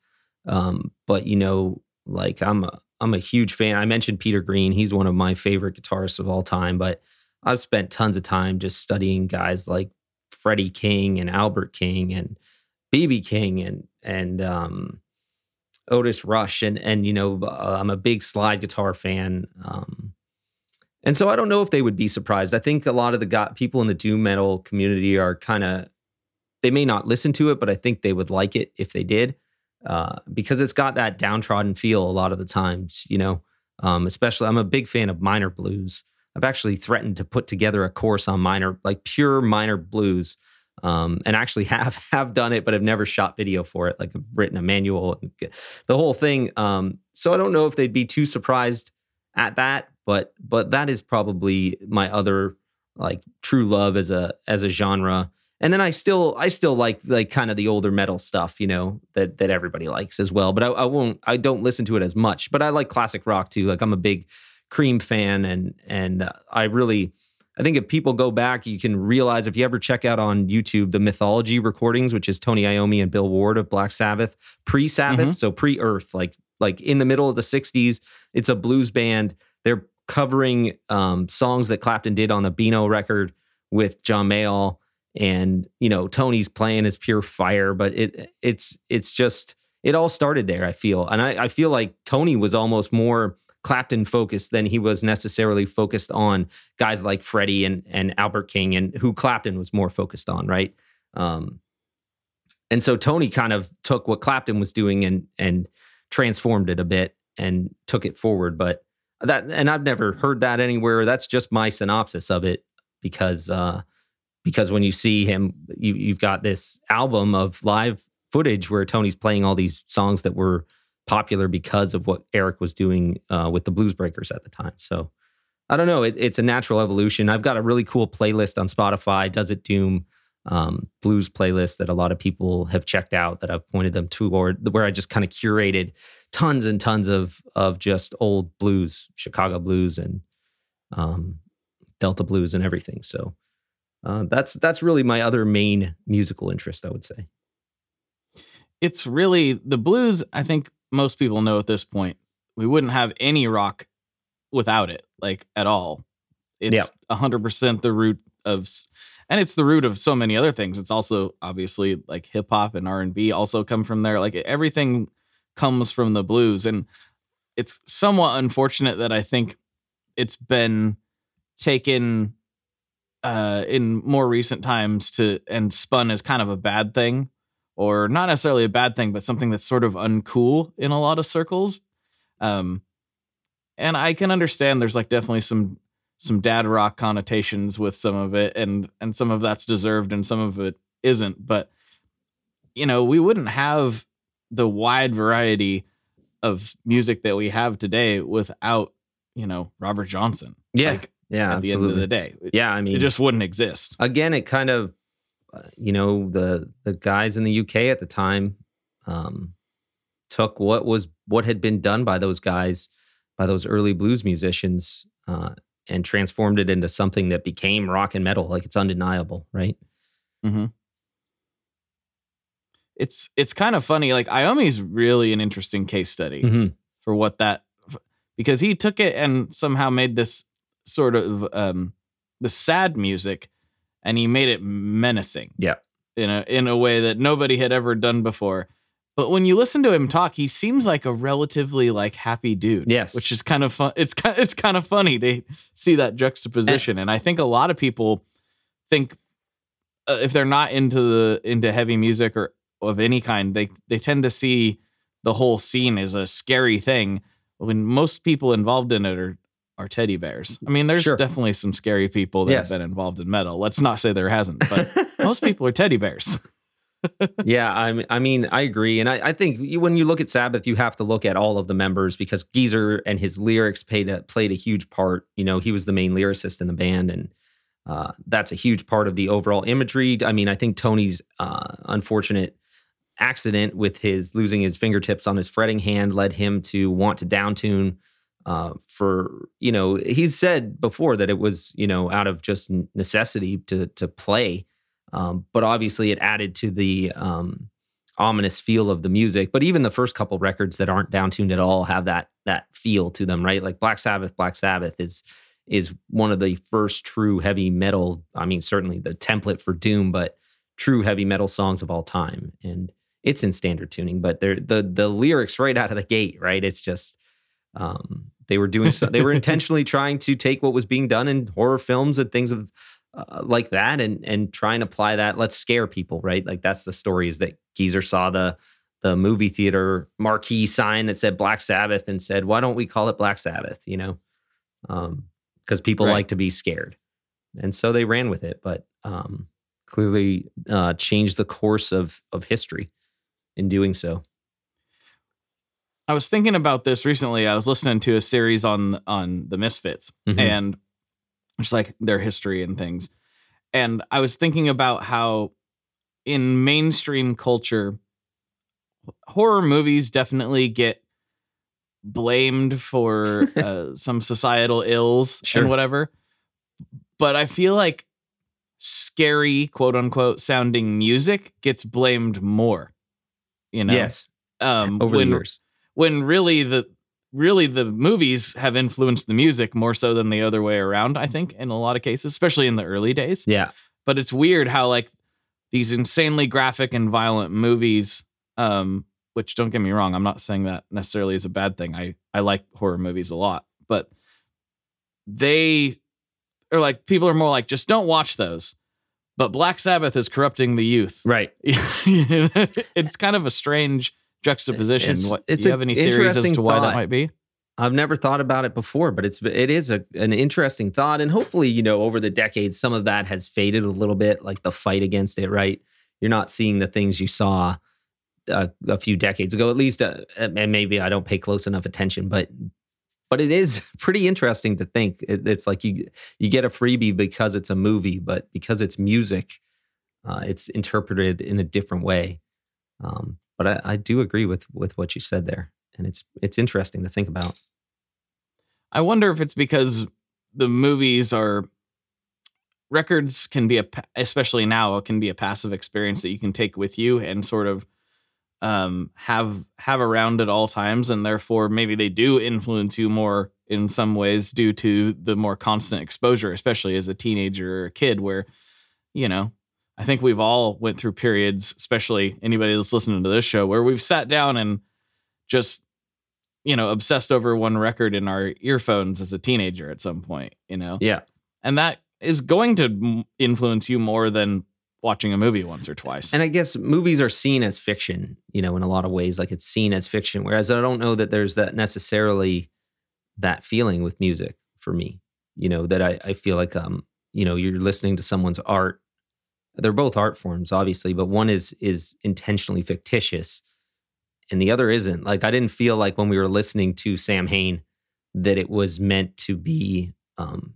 Um, but you know, like I'm a I'm a huge fan. I mentioned Peter Green. He's one of my favorite guitarists of all time. But I've spent tons of time just studying guys like Freddie King and Albert King and BB King and and um, Otis Rush and and you know uh, I'm a big slide guitar fan. Um, and so I don't know if they would be surprised. I think a lot of the people in the doom metal community are kind of they may not listen to it, but I think they would like it if they did uh, because it's got that downtrodden feel a lot of the times. You know, um, especially I'm a big fan of minor blues. I've actually threatened to put together a course on minor, like pure minor blues, um, and actually have have done it, but I've never shot video for it. Like I've written a manual, the whole thing. Um, so I don't know if they'd be too surprised at that, but but that is probably my other like true love as a as a genre. And then I still I still like like kind of the older metal stuff, you know, that that everybody likes as well. But I, I won't I don't listen to it as much. But I like classic rock too. Like I'm a big Cream fan, and and uh, I really I think if people go back, you can realize if you ever check out on YouTube the mythology recordings, which is Tony Iommi and Bill Ward of Black Sabbath, pre-Sabbath, Mhm. so pre-Earth, like like in the middle of the '60s. It's a blues band. They're covering um, songs that Clapton did on the Beano record with John Mayall, and you know Tony's playing is pure fire. But it it's it's just it all started there. I feel, and I, I feel like Tony was almost more Clapton focused than he was necessarily focused on guys like Freddie and and Albert King and who Clapton was more focused on, right? Um, and so Tony kind of took what Clapton was doing and and transformed it a bit and took it forward. But that and I've never heard that anywhere. That's just my synopsis of it because uh, because when you see him, you you've got this album of live footage where Tony's playing all these songs that were popular because of what Eric was doing uh, with the Blues Breakers at the time. So I don't know. It, it's a natural evolution. I've got a really cool playlist on Spotify, Does It Doom um, blues playlist that a lot of people have checked out that I've pointed them toward, where I just kind of curated tons and tons of of just old blues, Chicago blues and um, Delta blues and everything. So uh, that's that's really my other main musical interest. I would say. It's really the blues. I think most people know at this point. We wouldn't have any rock without it, like at all. It's a hundred percent the root of, and it's the root of so many other things. It's also obviously like hip hop and R and B also come from there. Like everything comes from the blues, and it's somewhat unfortunate that I think it's been taken uh in more recent times to and spun as kind of a bad thing or not necessarily a bad thing but something that's sort of uncool in a lot of circles. Um and i can understand there's like definitely some some dad rock connotations with some of it and and some of that's deserved and some of it isn't but you know we wouldn't have the wide variety of music that we have today without you know robert johnson Yeah, like yeah, at the end of the day it, yeah, I mean, it just wouldn't exist again, it kind of, uh, you know, the the guys in the UK at the time um, took what was what had been done by those guys, by those early blues musicians, uh, and transformed it into something that became rock and metal. Like it's undeniable, right? Mm-hmm. It's it's kind of funny. Like Iommi's really an interesting case study Mhm. for what that because he took it and somehow made this sort of um the sad music and he made it menacing. Yeah. In a in a way that nobody had ever done before. But when you listen to him talk, he seems like a relatively like happy dude. Yes. Which is kind of fun. It's kind it's kind of funny to see that juxtaposition. And I think a lot of people think uh, if they're not into the into heavy music or of any kind, they they tend to see the whole scene as a scary thing. When most people involved in it are are teddy bears. I mean, there's Sure. definitely some scary people that Yes. have been involved in metal. Let's not say there hasn't, but most people are teddy bears. yeah, I mean, I mean, I agree, and I, I think you, when you look at Sabbath, you have to look at all of the members because Geezer and his lyrics played a, played a huge part. You know, he was the main lyricist in the band, and uh, that's a huge part of the overall imagery. I mean, I think Tony's uh, unfortunate accident with his losing his fingertips on his fretting hand led him to want to downtune. Uh, for you know, he's said before that it was you know out of just necessity to to play. Um, but obviously, it added to the um, ominous feel of the music. But even the first couple records that aren't downtuned at all have that that feel to them, right? Like Black Sabbath. Black Sabbath is is one of the first true heavy metal. I mean, certainly the template for Doom, but true heavy metal songs of all time. And it's in standard tuning, but they're the the lyrics right out of the gate, right? It's just um, they were doing so. They were intentionally trying to take what was being done in horror films and things of uh, like that and and try and apply that let's scare people right like that's the story is that geezer saw the the movie theater marquee sign that said black sabbath and said why don't we call it black sabbath you know um because people Right. like to be scared and so they ran with it but um clearly uh changed the course of of history in doing so I was thinking about this recently. I was listening to a series on on the Misfits Mhm. and just like their history and things. And I was thinking about how in mainstream culture horror movies definitely get blamed for uh, some societal ills Sure. and whatever. But I feel like scary, quote unquote, sounding music gets blamed more. You know, yes. Um, over when the years. when really the really the movies have influenced the music more so than the other way around i think in a lot of cases especially in the early days. Yeah. But it's weird how like these insanely graphic and violent movies um which don't get me wrong i'm not saying that necessarily is a bad thing. I i like horror movies a lot. But they are like people are more like just don't watch those but black sabbath is corrupting the youth right it's kind of a strange juxtaposition. It's- what it's do you have any theories as to why that might be? I've never thought about it before, but it's it is a an interesting thought, and hopefully, you know, over the decades, some of that has faded a little bit, like the fight against it. Right, you're not seeing the things you saw uh, a few decades ago, at least, uh, and maybe I don't pay close enough attention, but but it is pretty interesting to think. It, it's like you you get a freebie because it's a movie, but because it's music, uh, it's interpreted in a different way. Um, but I, I do agree with with what you said there, and it's it's interesting to think about. I wonder if it's because the movies are records can be a especially now can be a passive experience that you can take with you and sort of um have have around at all times and therefore maybe they do influence you more in some ways due to the more constant exposure especially as a teenager or a kid where you know i think we've all went through periods especially anybody that's listening to this show where we've sat down and just you know obsessed over one record in our earphones as a teenager at some point you know Yeah. and that is going to influence you more than watching a movie once or twice. And I guess movies are seen as fiction, you know, in a lot of ways. Like it's seen as fiction. Whereas I don't know that there's that necessarily that feeling with music for me. You know, that I, I feel like um, you know, you're listening to someone's art. They're both art forms, obviously, but one is is intentionally fictitious and the other isn't. Like I didn't feel like when we were listening to Samhain that it was meant to be um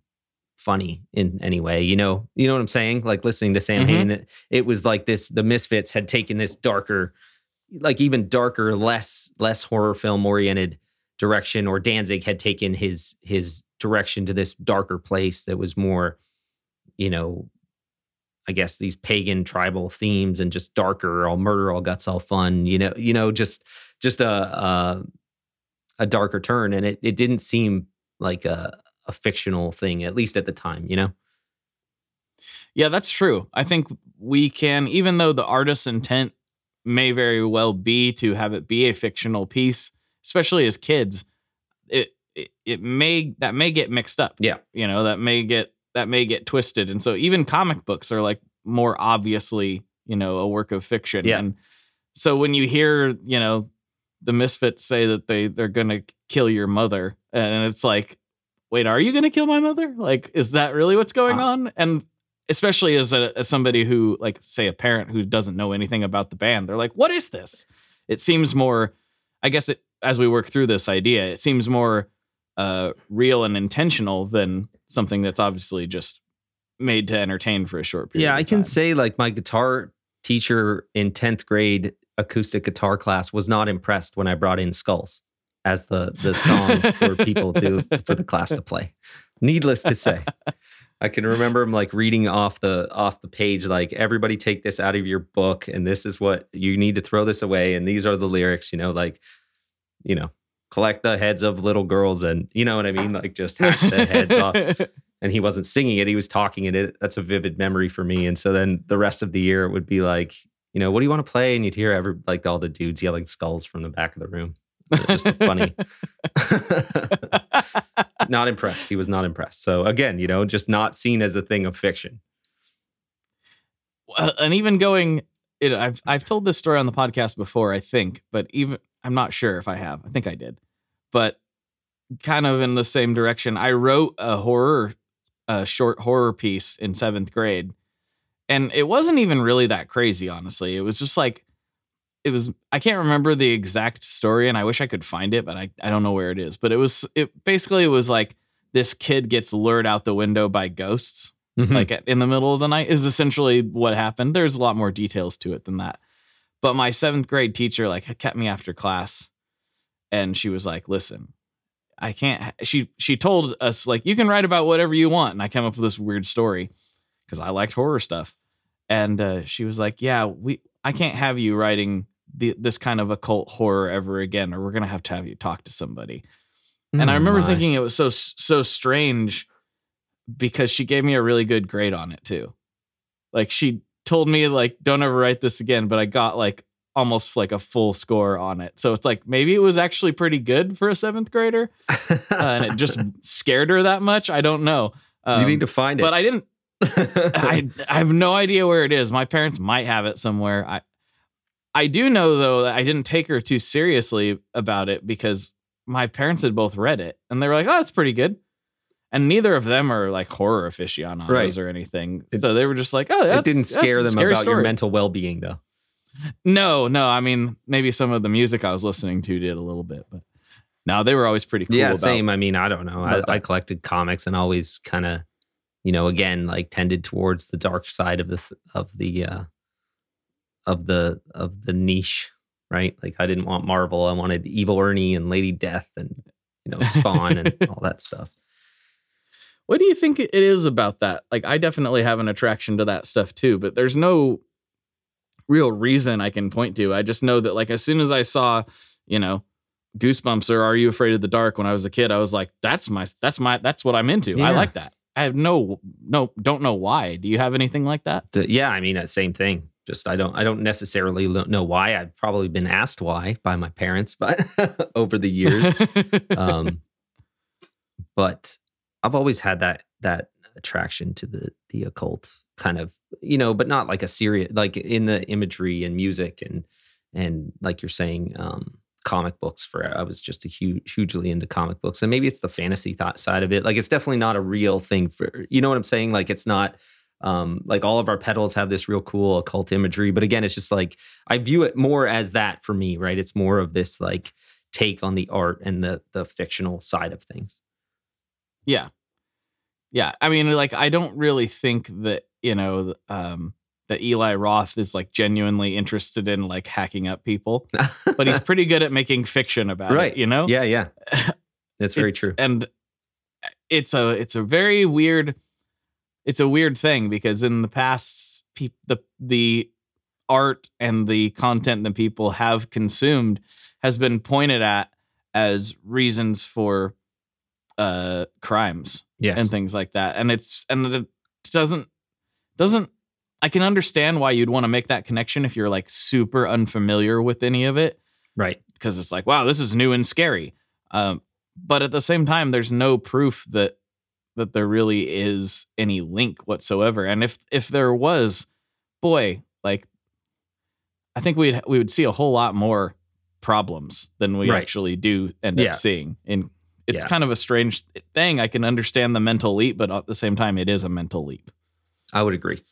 funny in any way. You know, you know what I'm saying? Like listening to Sam Mhm. Hain, it, it was like this the Misfits had taken this darker, like even darker, less less horror film oriented direction, or Danzig had taken his his direction to this darker place that was more, you know, I guess these pagan tribal themes and just darker, all murder, all guts, all fun. You know, you know, just just a a, a darker turn, and it it didn't seem like a a fictional thing, at least at the time. You know, yeah, that's true. I think we can, even though the artist's intent may very well be to have it be a fictional piece, especially as kids, it it, it may that may get mixed up. Yeah. you know that may get that may get twisted, and so even comic books are like more obviously you know a work of fiction. Yeah. and so when you hear you know the misfits say that they they're gonna kill your mother, and it's like, wait, are you gonna kill my mother? Like, is that really what's going Uh. on? And especially as a as somebody who like say a parent who doesn't know anything about the band, they're like, what is this? It seems more, I guess it as we work through this idea, it seems more uh real and intentional than something that's obviously just made to entertain for a short period. yeah, I can say like my guitar teacher in tenth grade acoustic guitar class was not impressed when I brought in Skulls as the the song for people to for the class to play. Needless to say. I can remember him like reading off the off the page, like everybody take this out of your book, and this is what you need to throw this away, and these are the lyrics, you know, like, you know, collect the heads of little girls, and you know what I mean, like just hack the heads off. And he wasn't singing it; he was talking it. it. That's a vivid memory for me. And so then the rest of the year it would be like, you know, what do you want to play? And you'd hear every like all the dudes yelling skulls from the back of the room. Just funny. not impressed. He was not impressed. So again, you know, just not seen as a thing of fiction. Well, and even going it, I've I've told this story on the podcast before, I think, but even I'm not sure if I have. I think I did. But kind of in the same direction, I wrote a horror a short horror piece in 7th grade. And it wasn't even really that crazy, honestly. It was just like it was I can't remember the exact story and I wish I could find it, but I, I don't know where it is. But it was it basically it was like this kid gets lured out the window by ghosts Mm-hmm. like in the middle of the night is essentially what happened. There's a lot more details to it than that. But my seventh grade teacher like kept me after class and she was like, listen, I can't she she told us like you can write about whatever you want. And I came up with this weird story because I liked horror stuff. And uh, she was like, Yeah, we I can't have you writing the, this kind of occult horror ever again, or we're gonna have to have you talk to somebody. And I Oh remember my. thinking it was so so strange because she gave me a really good grade on it too. Like she told me like don't ever write this again, but I got like almost like a full score on it. So it's like maybe it was actually pretty good for a 7th grader uh, and it just scared her that much. I don't know. Um, you need to find it. but I didn't I I have no idea where it is. My parents might have it somewhere. I I do know though that I didn't take her too seriously about it because my parents had both read it and they were like, "Oh, that's pretty good." And neither of them are like horror aficionados Right. or anything, It- so they were just like, "Oh, that's, it didn't scare them about your mental well-being though. No, no. I mean, maybe some of the music I was listening to did a little bit, but no, they were always pretty cool. yeah, about, same. I mean, I don't know. I, I collected comics and always kind of, you know, again, like tended towards the dark side of the th- of the uh of the of the niche, right? Like I didn't want Marvel. I wanted Evil Ernie and Lady Death and you know Spawn and all that stuff. What do you think it is about that? Like, I definitely have an attraction to that stuff too, but there's no real reason I can point to. I just know that, like, as soon as I saw, you know, Goosebumps or Are You Afraid of the Dark when I was a kid, I was like, that's my, that's my, that's what I'm into. I like that. I have no, no, don't know why. Do you have anything like that? Yeah, I mean, uh, same thing. Just I don't I don't necessarily know why. I've probably been asked why by my parents, but over the years. um, but I've always had that that attraction to the the occult kind of you know, but not like a serious like in the imagery and music and and like you're saying, um, comic books. For I was just a huge hugely into comic books, and maybe it's the fantasy thought side of it. Like it's definitely not a real thing for you know what I'm saying. Like it's not. Um, like all of our pedals have this real cool occult imagery, but again, it's just like I view it more as that for me, right? It's more of this like take on the art and the the fictional side of things. Yeah. Yeah. I mean, like, I don't really think that, you know, um, that Eli Roth is like genuinely interested in like hacking up people, but he's pretty good at making fiction about Right. it, you know? yeah, yeah, that's very It's- true. And it's a it's a very weird it's a weird thing because in the past peop, the the art and the content that people have consumed has been pointed at as reasons for uh crimes Yes, and things like that and it's and it doesn't doesn't i can understand why you'd want to make that connection if you're like super unfamiliar with any of it right. because it's like wow this is new and scary um, but at the same time there's no proof that that there really is any link whatsoever and if if there was boy like i think we'd we would see a whole lot more problems than we Right. actually do end Yeah. up seeing and it's Yeah. kind of a strange thing i can understand the mental leap but at the same time it is a mental leap I would agree.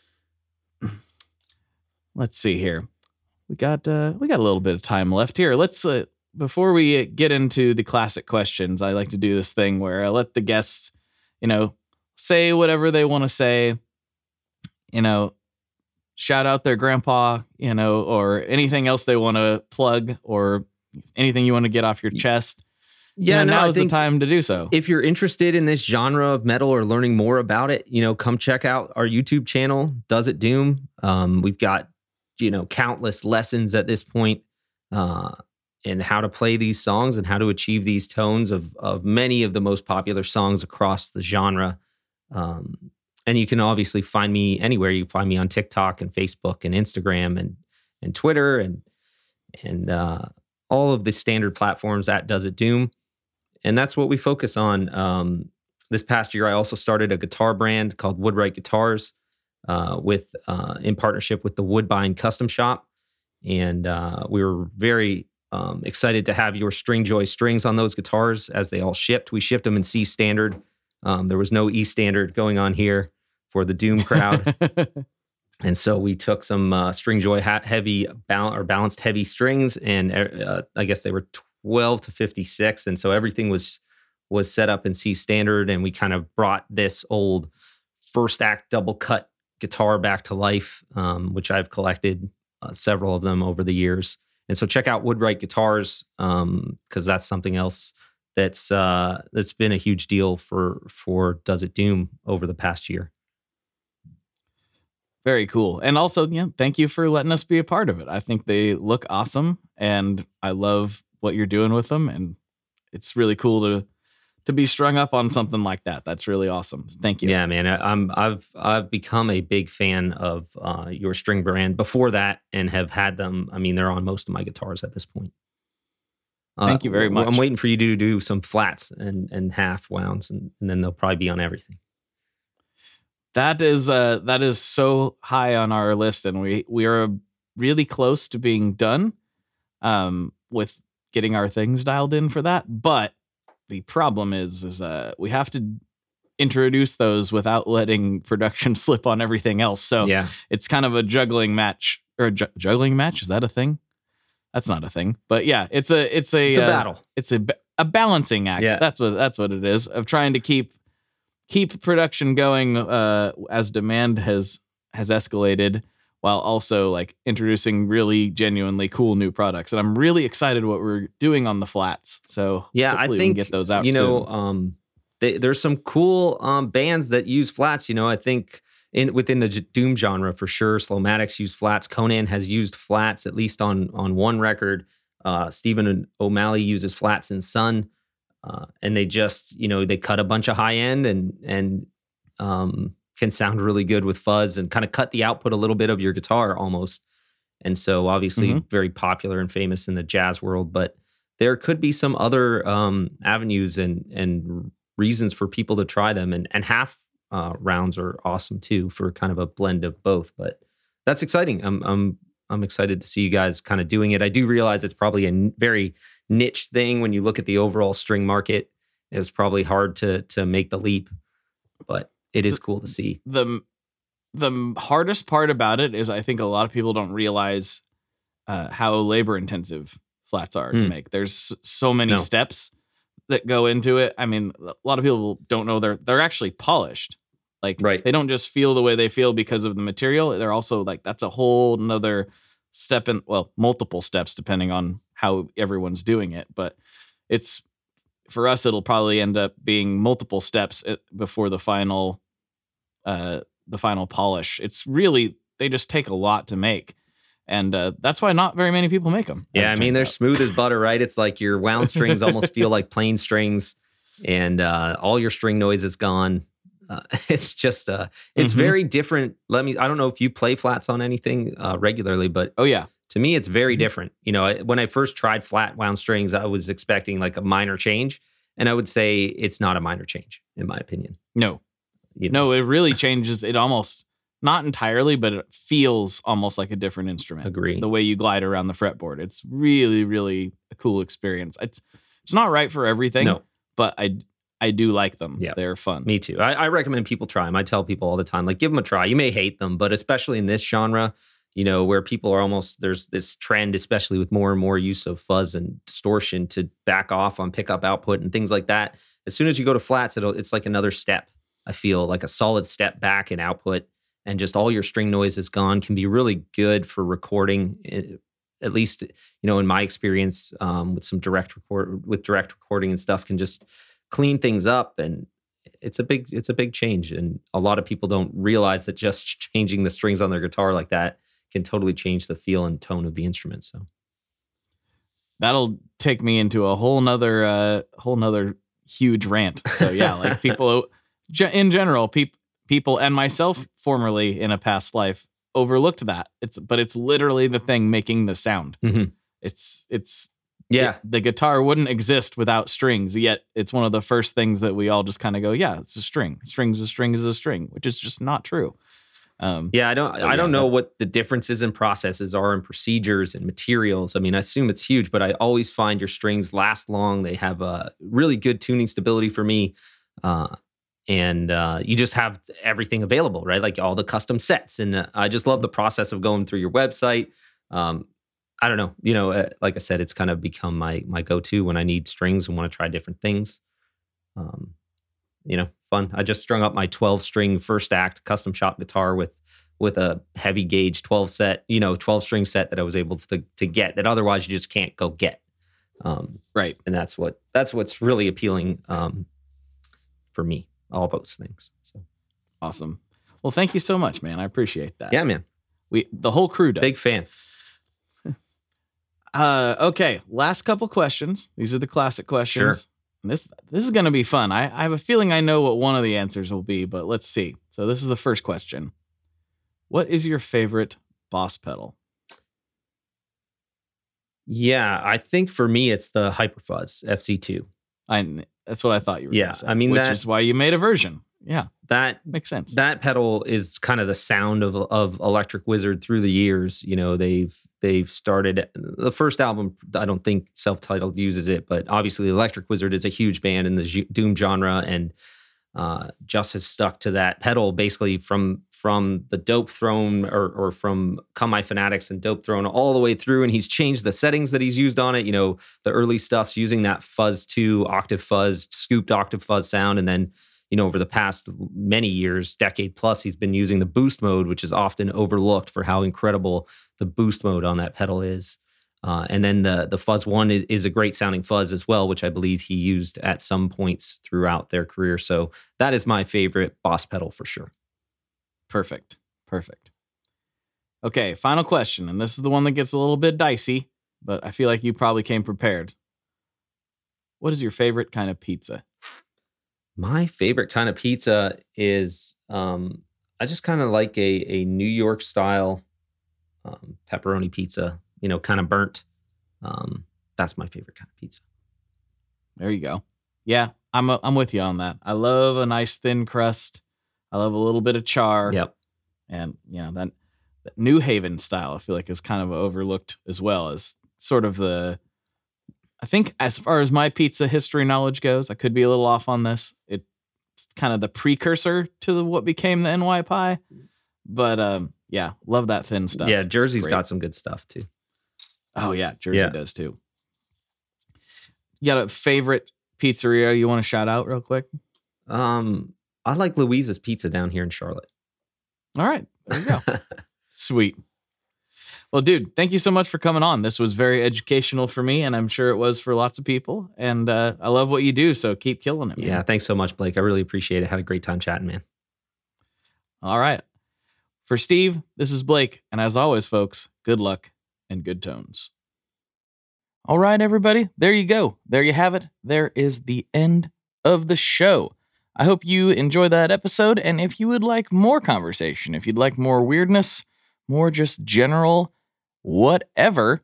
let's see here we got uh we got a little bit of time left here let's uh, before we get into the classic questions i like to do this thing where i let the guests you know say whatever they want to say you know shout out their grandpa you know or anything else they want to plug or anything you want to get off your chest Yeah, you know, no, I now's the time to do so if you're interested in this genre of metal or learning more about it, you know, come check out our YouTube channel, Does It Doom. Um, we've got, you know, countless lessons at this point, uh, in how to play these songs and how to achieve these tones of of many of the most popular songs across the genre. Um, and you can obviously find me anywhere. You can find me on TikTok and Facebook and Instagram and and Twitter and and uh, all of the standard platforms at Does It Doom and that's what we focus on. Um, this past year, I also started a guitar brand called Woodwright Guitars, uh, with uh, in partnership with the Woodbine Custom Shop, and uh, we were very um, excited to have your String Joy strings on those guitars as they all shipped. We shipped them in C standard. Um, there was no E standard going on here for the Doom crowd. And so we took some uh, string joy hat heavy bal- or balanced heavy strings, and uh, I guess they were twelve to fifty six, and so everything was was set up in C standard, and we kind of brought this old first act double cut guitar back to life, um, which I've collected uh, several of them over the years. And so check out Woodwright Guitars because that's something else that's uh, that's been a huge deal for for Does It Doom over the past year. Very cool. And also, yeah, thank you for letting us be a part of it. I think they look awesome and I love what you're doing with them and it's really cool to to be strung up on something like that. That's really awesome. Thank you. Yeah, man. I, I'm I've I've become a big fan of uh, your string brand before that, and have had them. I mean, they're on most of my guitars at this point. Uh, Thank you very much. I'm waiting for you to do some flats and and half wounds, and, and then they'll probably be on everything. That is uh that is so high on our list and we we are really close to being done um with getting our things dialed in for that. But the problem is is uh we have to introduce those without letting production slip on everything else. So Yeah, it's kind of a juggling match or a ju- juggling match. Is that a thing? That's not a thing. But yeah, it's a it's a it's a uh, battle. it's a a balancing act. Yeah. That's what that's what it is of trying to keep keep production going uh, as demand has has escalated, while also like introducing really genuinely cool new products. And I'm really excited what we're doing on the flats. So Yeah, I hopefully we think can get those out. You know, um, they, there's some cool um, bands that use flats. You know, I think in within the doom genre for sure. Slomatics use flats. Conan has used flats at least on on one record. Uh, Stephen O'Malley uses flats in Sunn, uh, and they just you know they cut a bunch of high end and and um, can sound really good with fuzz and kind of cut the output a little bit of your guitar almost. And so obviously mm-hmm. very popular and famous in the jazz world, but there could be some other um, avenues and and reasons for people to try them. And and half uh, rounds are awesome too for kind of a blend of both. But that's exciting. I'm I'm I'm excited to see you guys kind of doing it. I do realize it's probably a very niche thing when you look at the overall string market. It was probably hard to to make the leap, but it is cool to see. The the hardest part about it is I think a lot of people don't realize uh, how labor intensive flats are mm. to hmm. make. There's so many no. steps that go into it. I mean, a lot of people don't know they're they're actually polished. Like right. they don't just feel the way they feel because of the material. They're also like that's a whole another step in well, multiple steps depending on how everyone's doing it. But it's for us, it'll probably end up being multiple steps eh, before the final uh the final polish. It's really they just take a lot to make. And uh, that's why not very many people make them. Yeah, I mean they're out. smooth as butter, right? It's like your wound strings almost feel like plain strings, and uh, all your string noise is gone. Uh, it's just uh, it's mm-hmm. very different. Let me. I don't know if you play flats on anything uh, regularly, but oh yeah, to me it's very mm-hmm. different. You know, when I first tried flat wound strings, I was expecting like a minor change, and I would say it's not a minor change in my opinion. No, you know? No, it really changes. It almost not entirely, but it feels almost like a different instrument. Agree. The way you glide around the fretboard, it's really, really a cool experience. It's it's not right for everything, no. but I I do like them. Yeah, they're fun. Me too. I, I recommend people try them. I tell people all the time, like give them a try. You may hate them, but especially in this genre, you know, where people are almost there's this trend, especially with more and more use of fuzz and distortion, to back off on pickup output and things like that. As soon as you go to flats, it's like another step I feel like a solid step back in output and just all your string noise is gone can be really good for recording. Eh, at least, you know, in my experience um, with some direct record with direct recording and stuff, can just clean things up and it's a big it's a big change and a lot of people don't realize that just changing the strings on their guitar like that can totally change the feel and tone of the instrument so that'll take me into a whole nother uh whole nother huge rant so yeah like people in general, people people and myself formerly in a past life overlooked that. It's but it's literally the thing making the sound. Mm-hmm. It's it's yeah. It, the guitar wouldn't exist without strings. Yet it's one of the first things that we all just kind of go, yeah, it's a string. Strings a string is a string, which is just not true. Um, yeah, I don't. I yeah, don't know what the differences in processes are and procedures and materials. I mean, I assume it's huge, but I always find your strings last long. They have a really good tuning stability for me. Uh, and uh, you just have everything available, right? Like all the custom sets. And uh, I just love the process of going through your website. Um, I don't know, you know, uh, like I said, it's kind of become my my go to when I need strings and want to try different things. Um, you know, fun. I just strung up my 12 string first act custom shop guitar with with a heavy gauge 12 set, you know, 12 string set that I was able to to get that otherwise you just can't go get. Um, right, and that's what that's what's really appealing um, for me all those things. So awesome. Well, thank you so much, man. I appreciate that. Yeah, man. We the whole crew does. Big fan. uh, okay, last couple questions. These are the classic questions. Sure. This this is going to be fun. I, I have a feeling I know what one of the answers will be, but let's see. So this is the first question. What is your favorite Boss pedal? Yeah, I think for me it's the Hyperfuzz FZ2. I that's what I thought you were. Yeah, say, I mean, which that, is why you made a version. Yeah, that makes sense. That pedal is kind of the sound of of Electric Wizard through the years. You know, they've they've started the first album. I don't think self titled uses it, but obviously Electric Wizard is a huge band in the doom genre, and uh, just has stuck to that pedal basically from from the dope throne or, or from come my fanatics and dope throne all the way through and he's changed the settings that he's used on it you know the early stuff's using that fuzz 2 octave fuzz scooped octave fuzz sound and then you know over the past many years decade plus he's been using the boost mode which is often overlooked for how incredible the boost mode on that pedal is Uh, and then the the Fuzz One is, is, a great sounding fuzz as well, which I believe he used at some points throughout their career. So that is my favorite Boss pedal for sure. Perfect. Perfect. Okay, final question, and this is the one that gets a little bit dicey, but I feel like you probably came prepared. What is your favorite kind of pizza? My favorite kind of pizza is um, I just kind of like a a New York style um, pepperoni pizza. You know, kind of burnt. Um, that's my favorite kind of pizza. There you go. Yeah, I'm a, I'm with you on that. I love a nice thin crust. I love a little bit of char. Yep. And you know that, that New Haven style, I feel like is kind of overlooked as well as sort of the I think as far as my pizza history knowledge goes, I could be a little off on this. It's kind of the precursor to the, what became the NY pie. But um, yeah, love that thin stuff. Yeah, Jersey's Great. got some good stuff too. Oh yeah, Jersey yeah. does too. You got a favorite pizzeria you want to shout out real quick? Um, I like Louisa's Pizza down here in Charlotte. All right, there you go. Sweet. Well, dude, thank you so much for coming on. This was very educational for me, and I'm sure it was for lots of people. And uh, I love what you do, so keep killing it. Man. Yeah, thanks so much, Blake. I really appreciate it. Had a great time chatting, man. All right. For Steve, this is Blake. And as always, folks, good luck and good tones. All right, everybody. There you go. There you have it. There is the end of the show. I hope you enjoy that episode. And if you would like more conversation, if you'd like more weirdness, more just general whatever,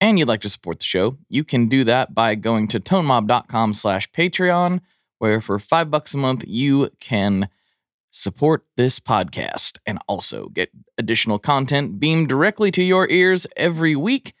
and you'd like to support the show, you can do that by going to tonemob.com slash Patreon, where for five bucks a month, you can support this podcast and also get additional content beamed directly to your ears every week.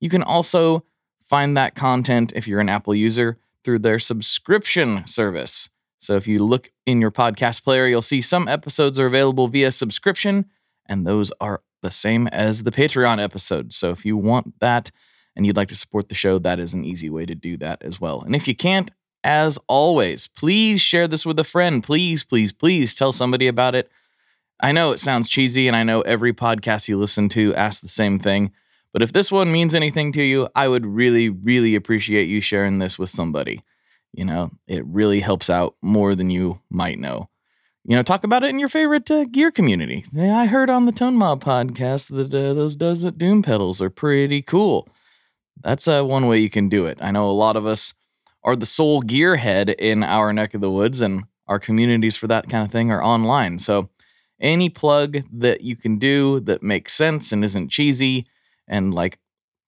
You can also find that content if you're an Apple user through their subscription service. So if you look in your podcast player, you'll see some episodes are available via subscription, and those are the same as the Patreon episode. So if you want that and you'd like to support the show, that is an easy way to do that as well. And if you can't, as always, please share this with a friend. Please, please, please tell somebody about it. I know it sounds cheesy, and I know every podcast you listen to asks the same thing. But if this one means anything to you, I would really, really appreciate you sharing this with somebody. You know, it really helps out more than you might know you know, talk about it in your favorite uh, gear community. I heard on the Tone Mob podcast that uh, those Does It Doom pedals are pretty cool. That's uh, one way you can do it. I know a lot of us are the sole gearhead in our neck of the woods, and our communities for that kind of thing are online. So, any plug that you can do that makes sense and isn't cheesy and like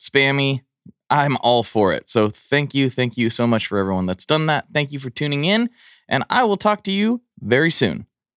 spammy, I'm all for it. So, thank you. Thank you so much for everyone that's done that. Thank you for tuning in, and I will talk to you very soon.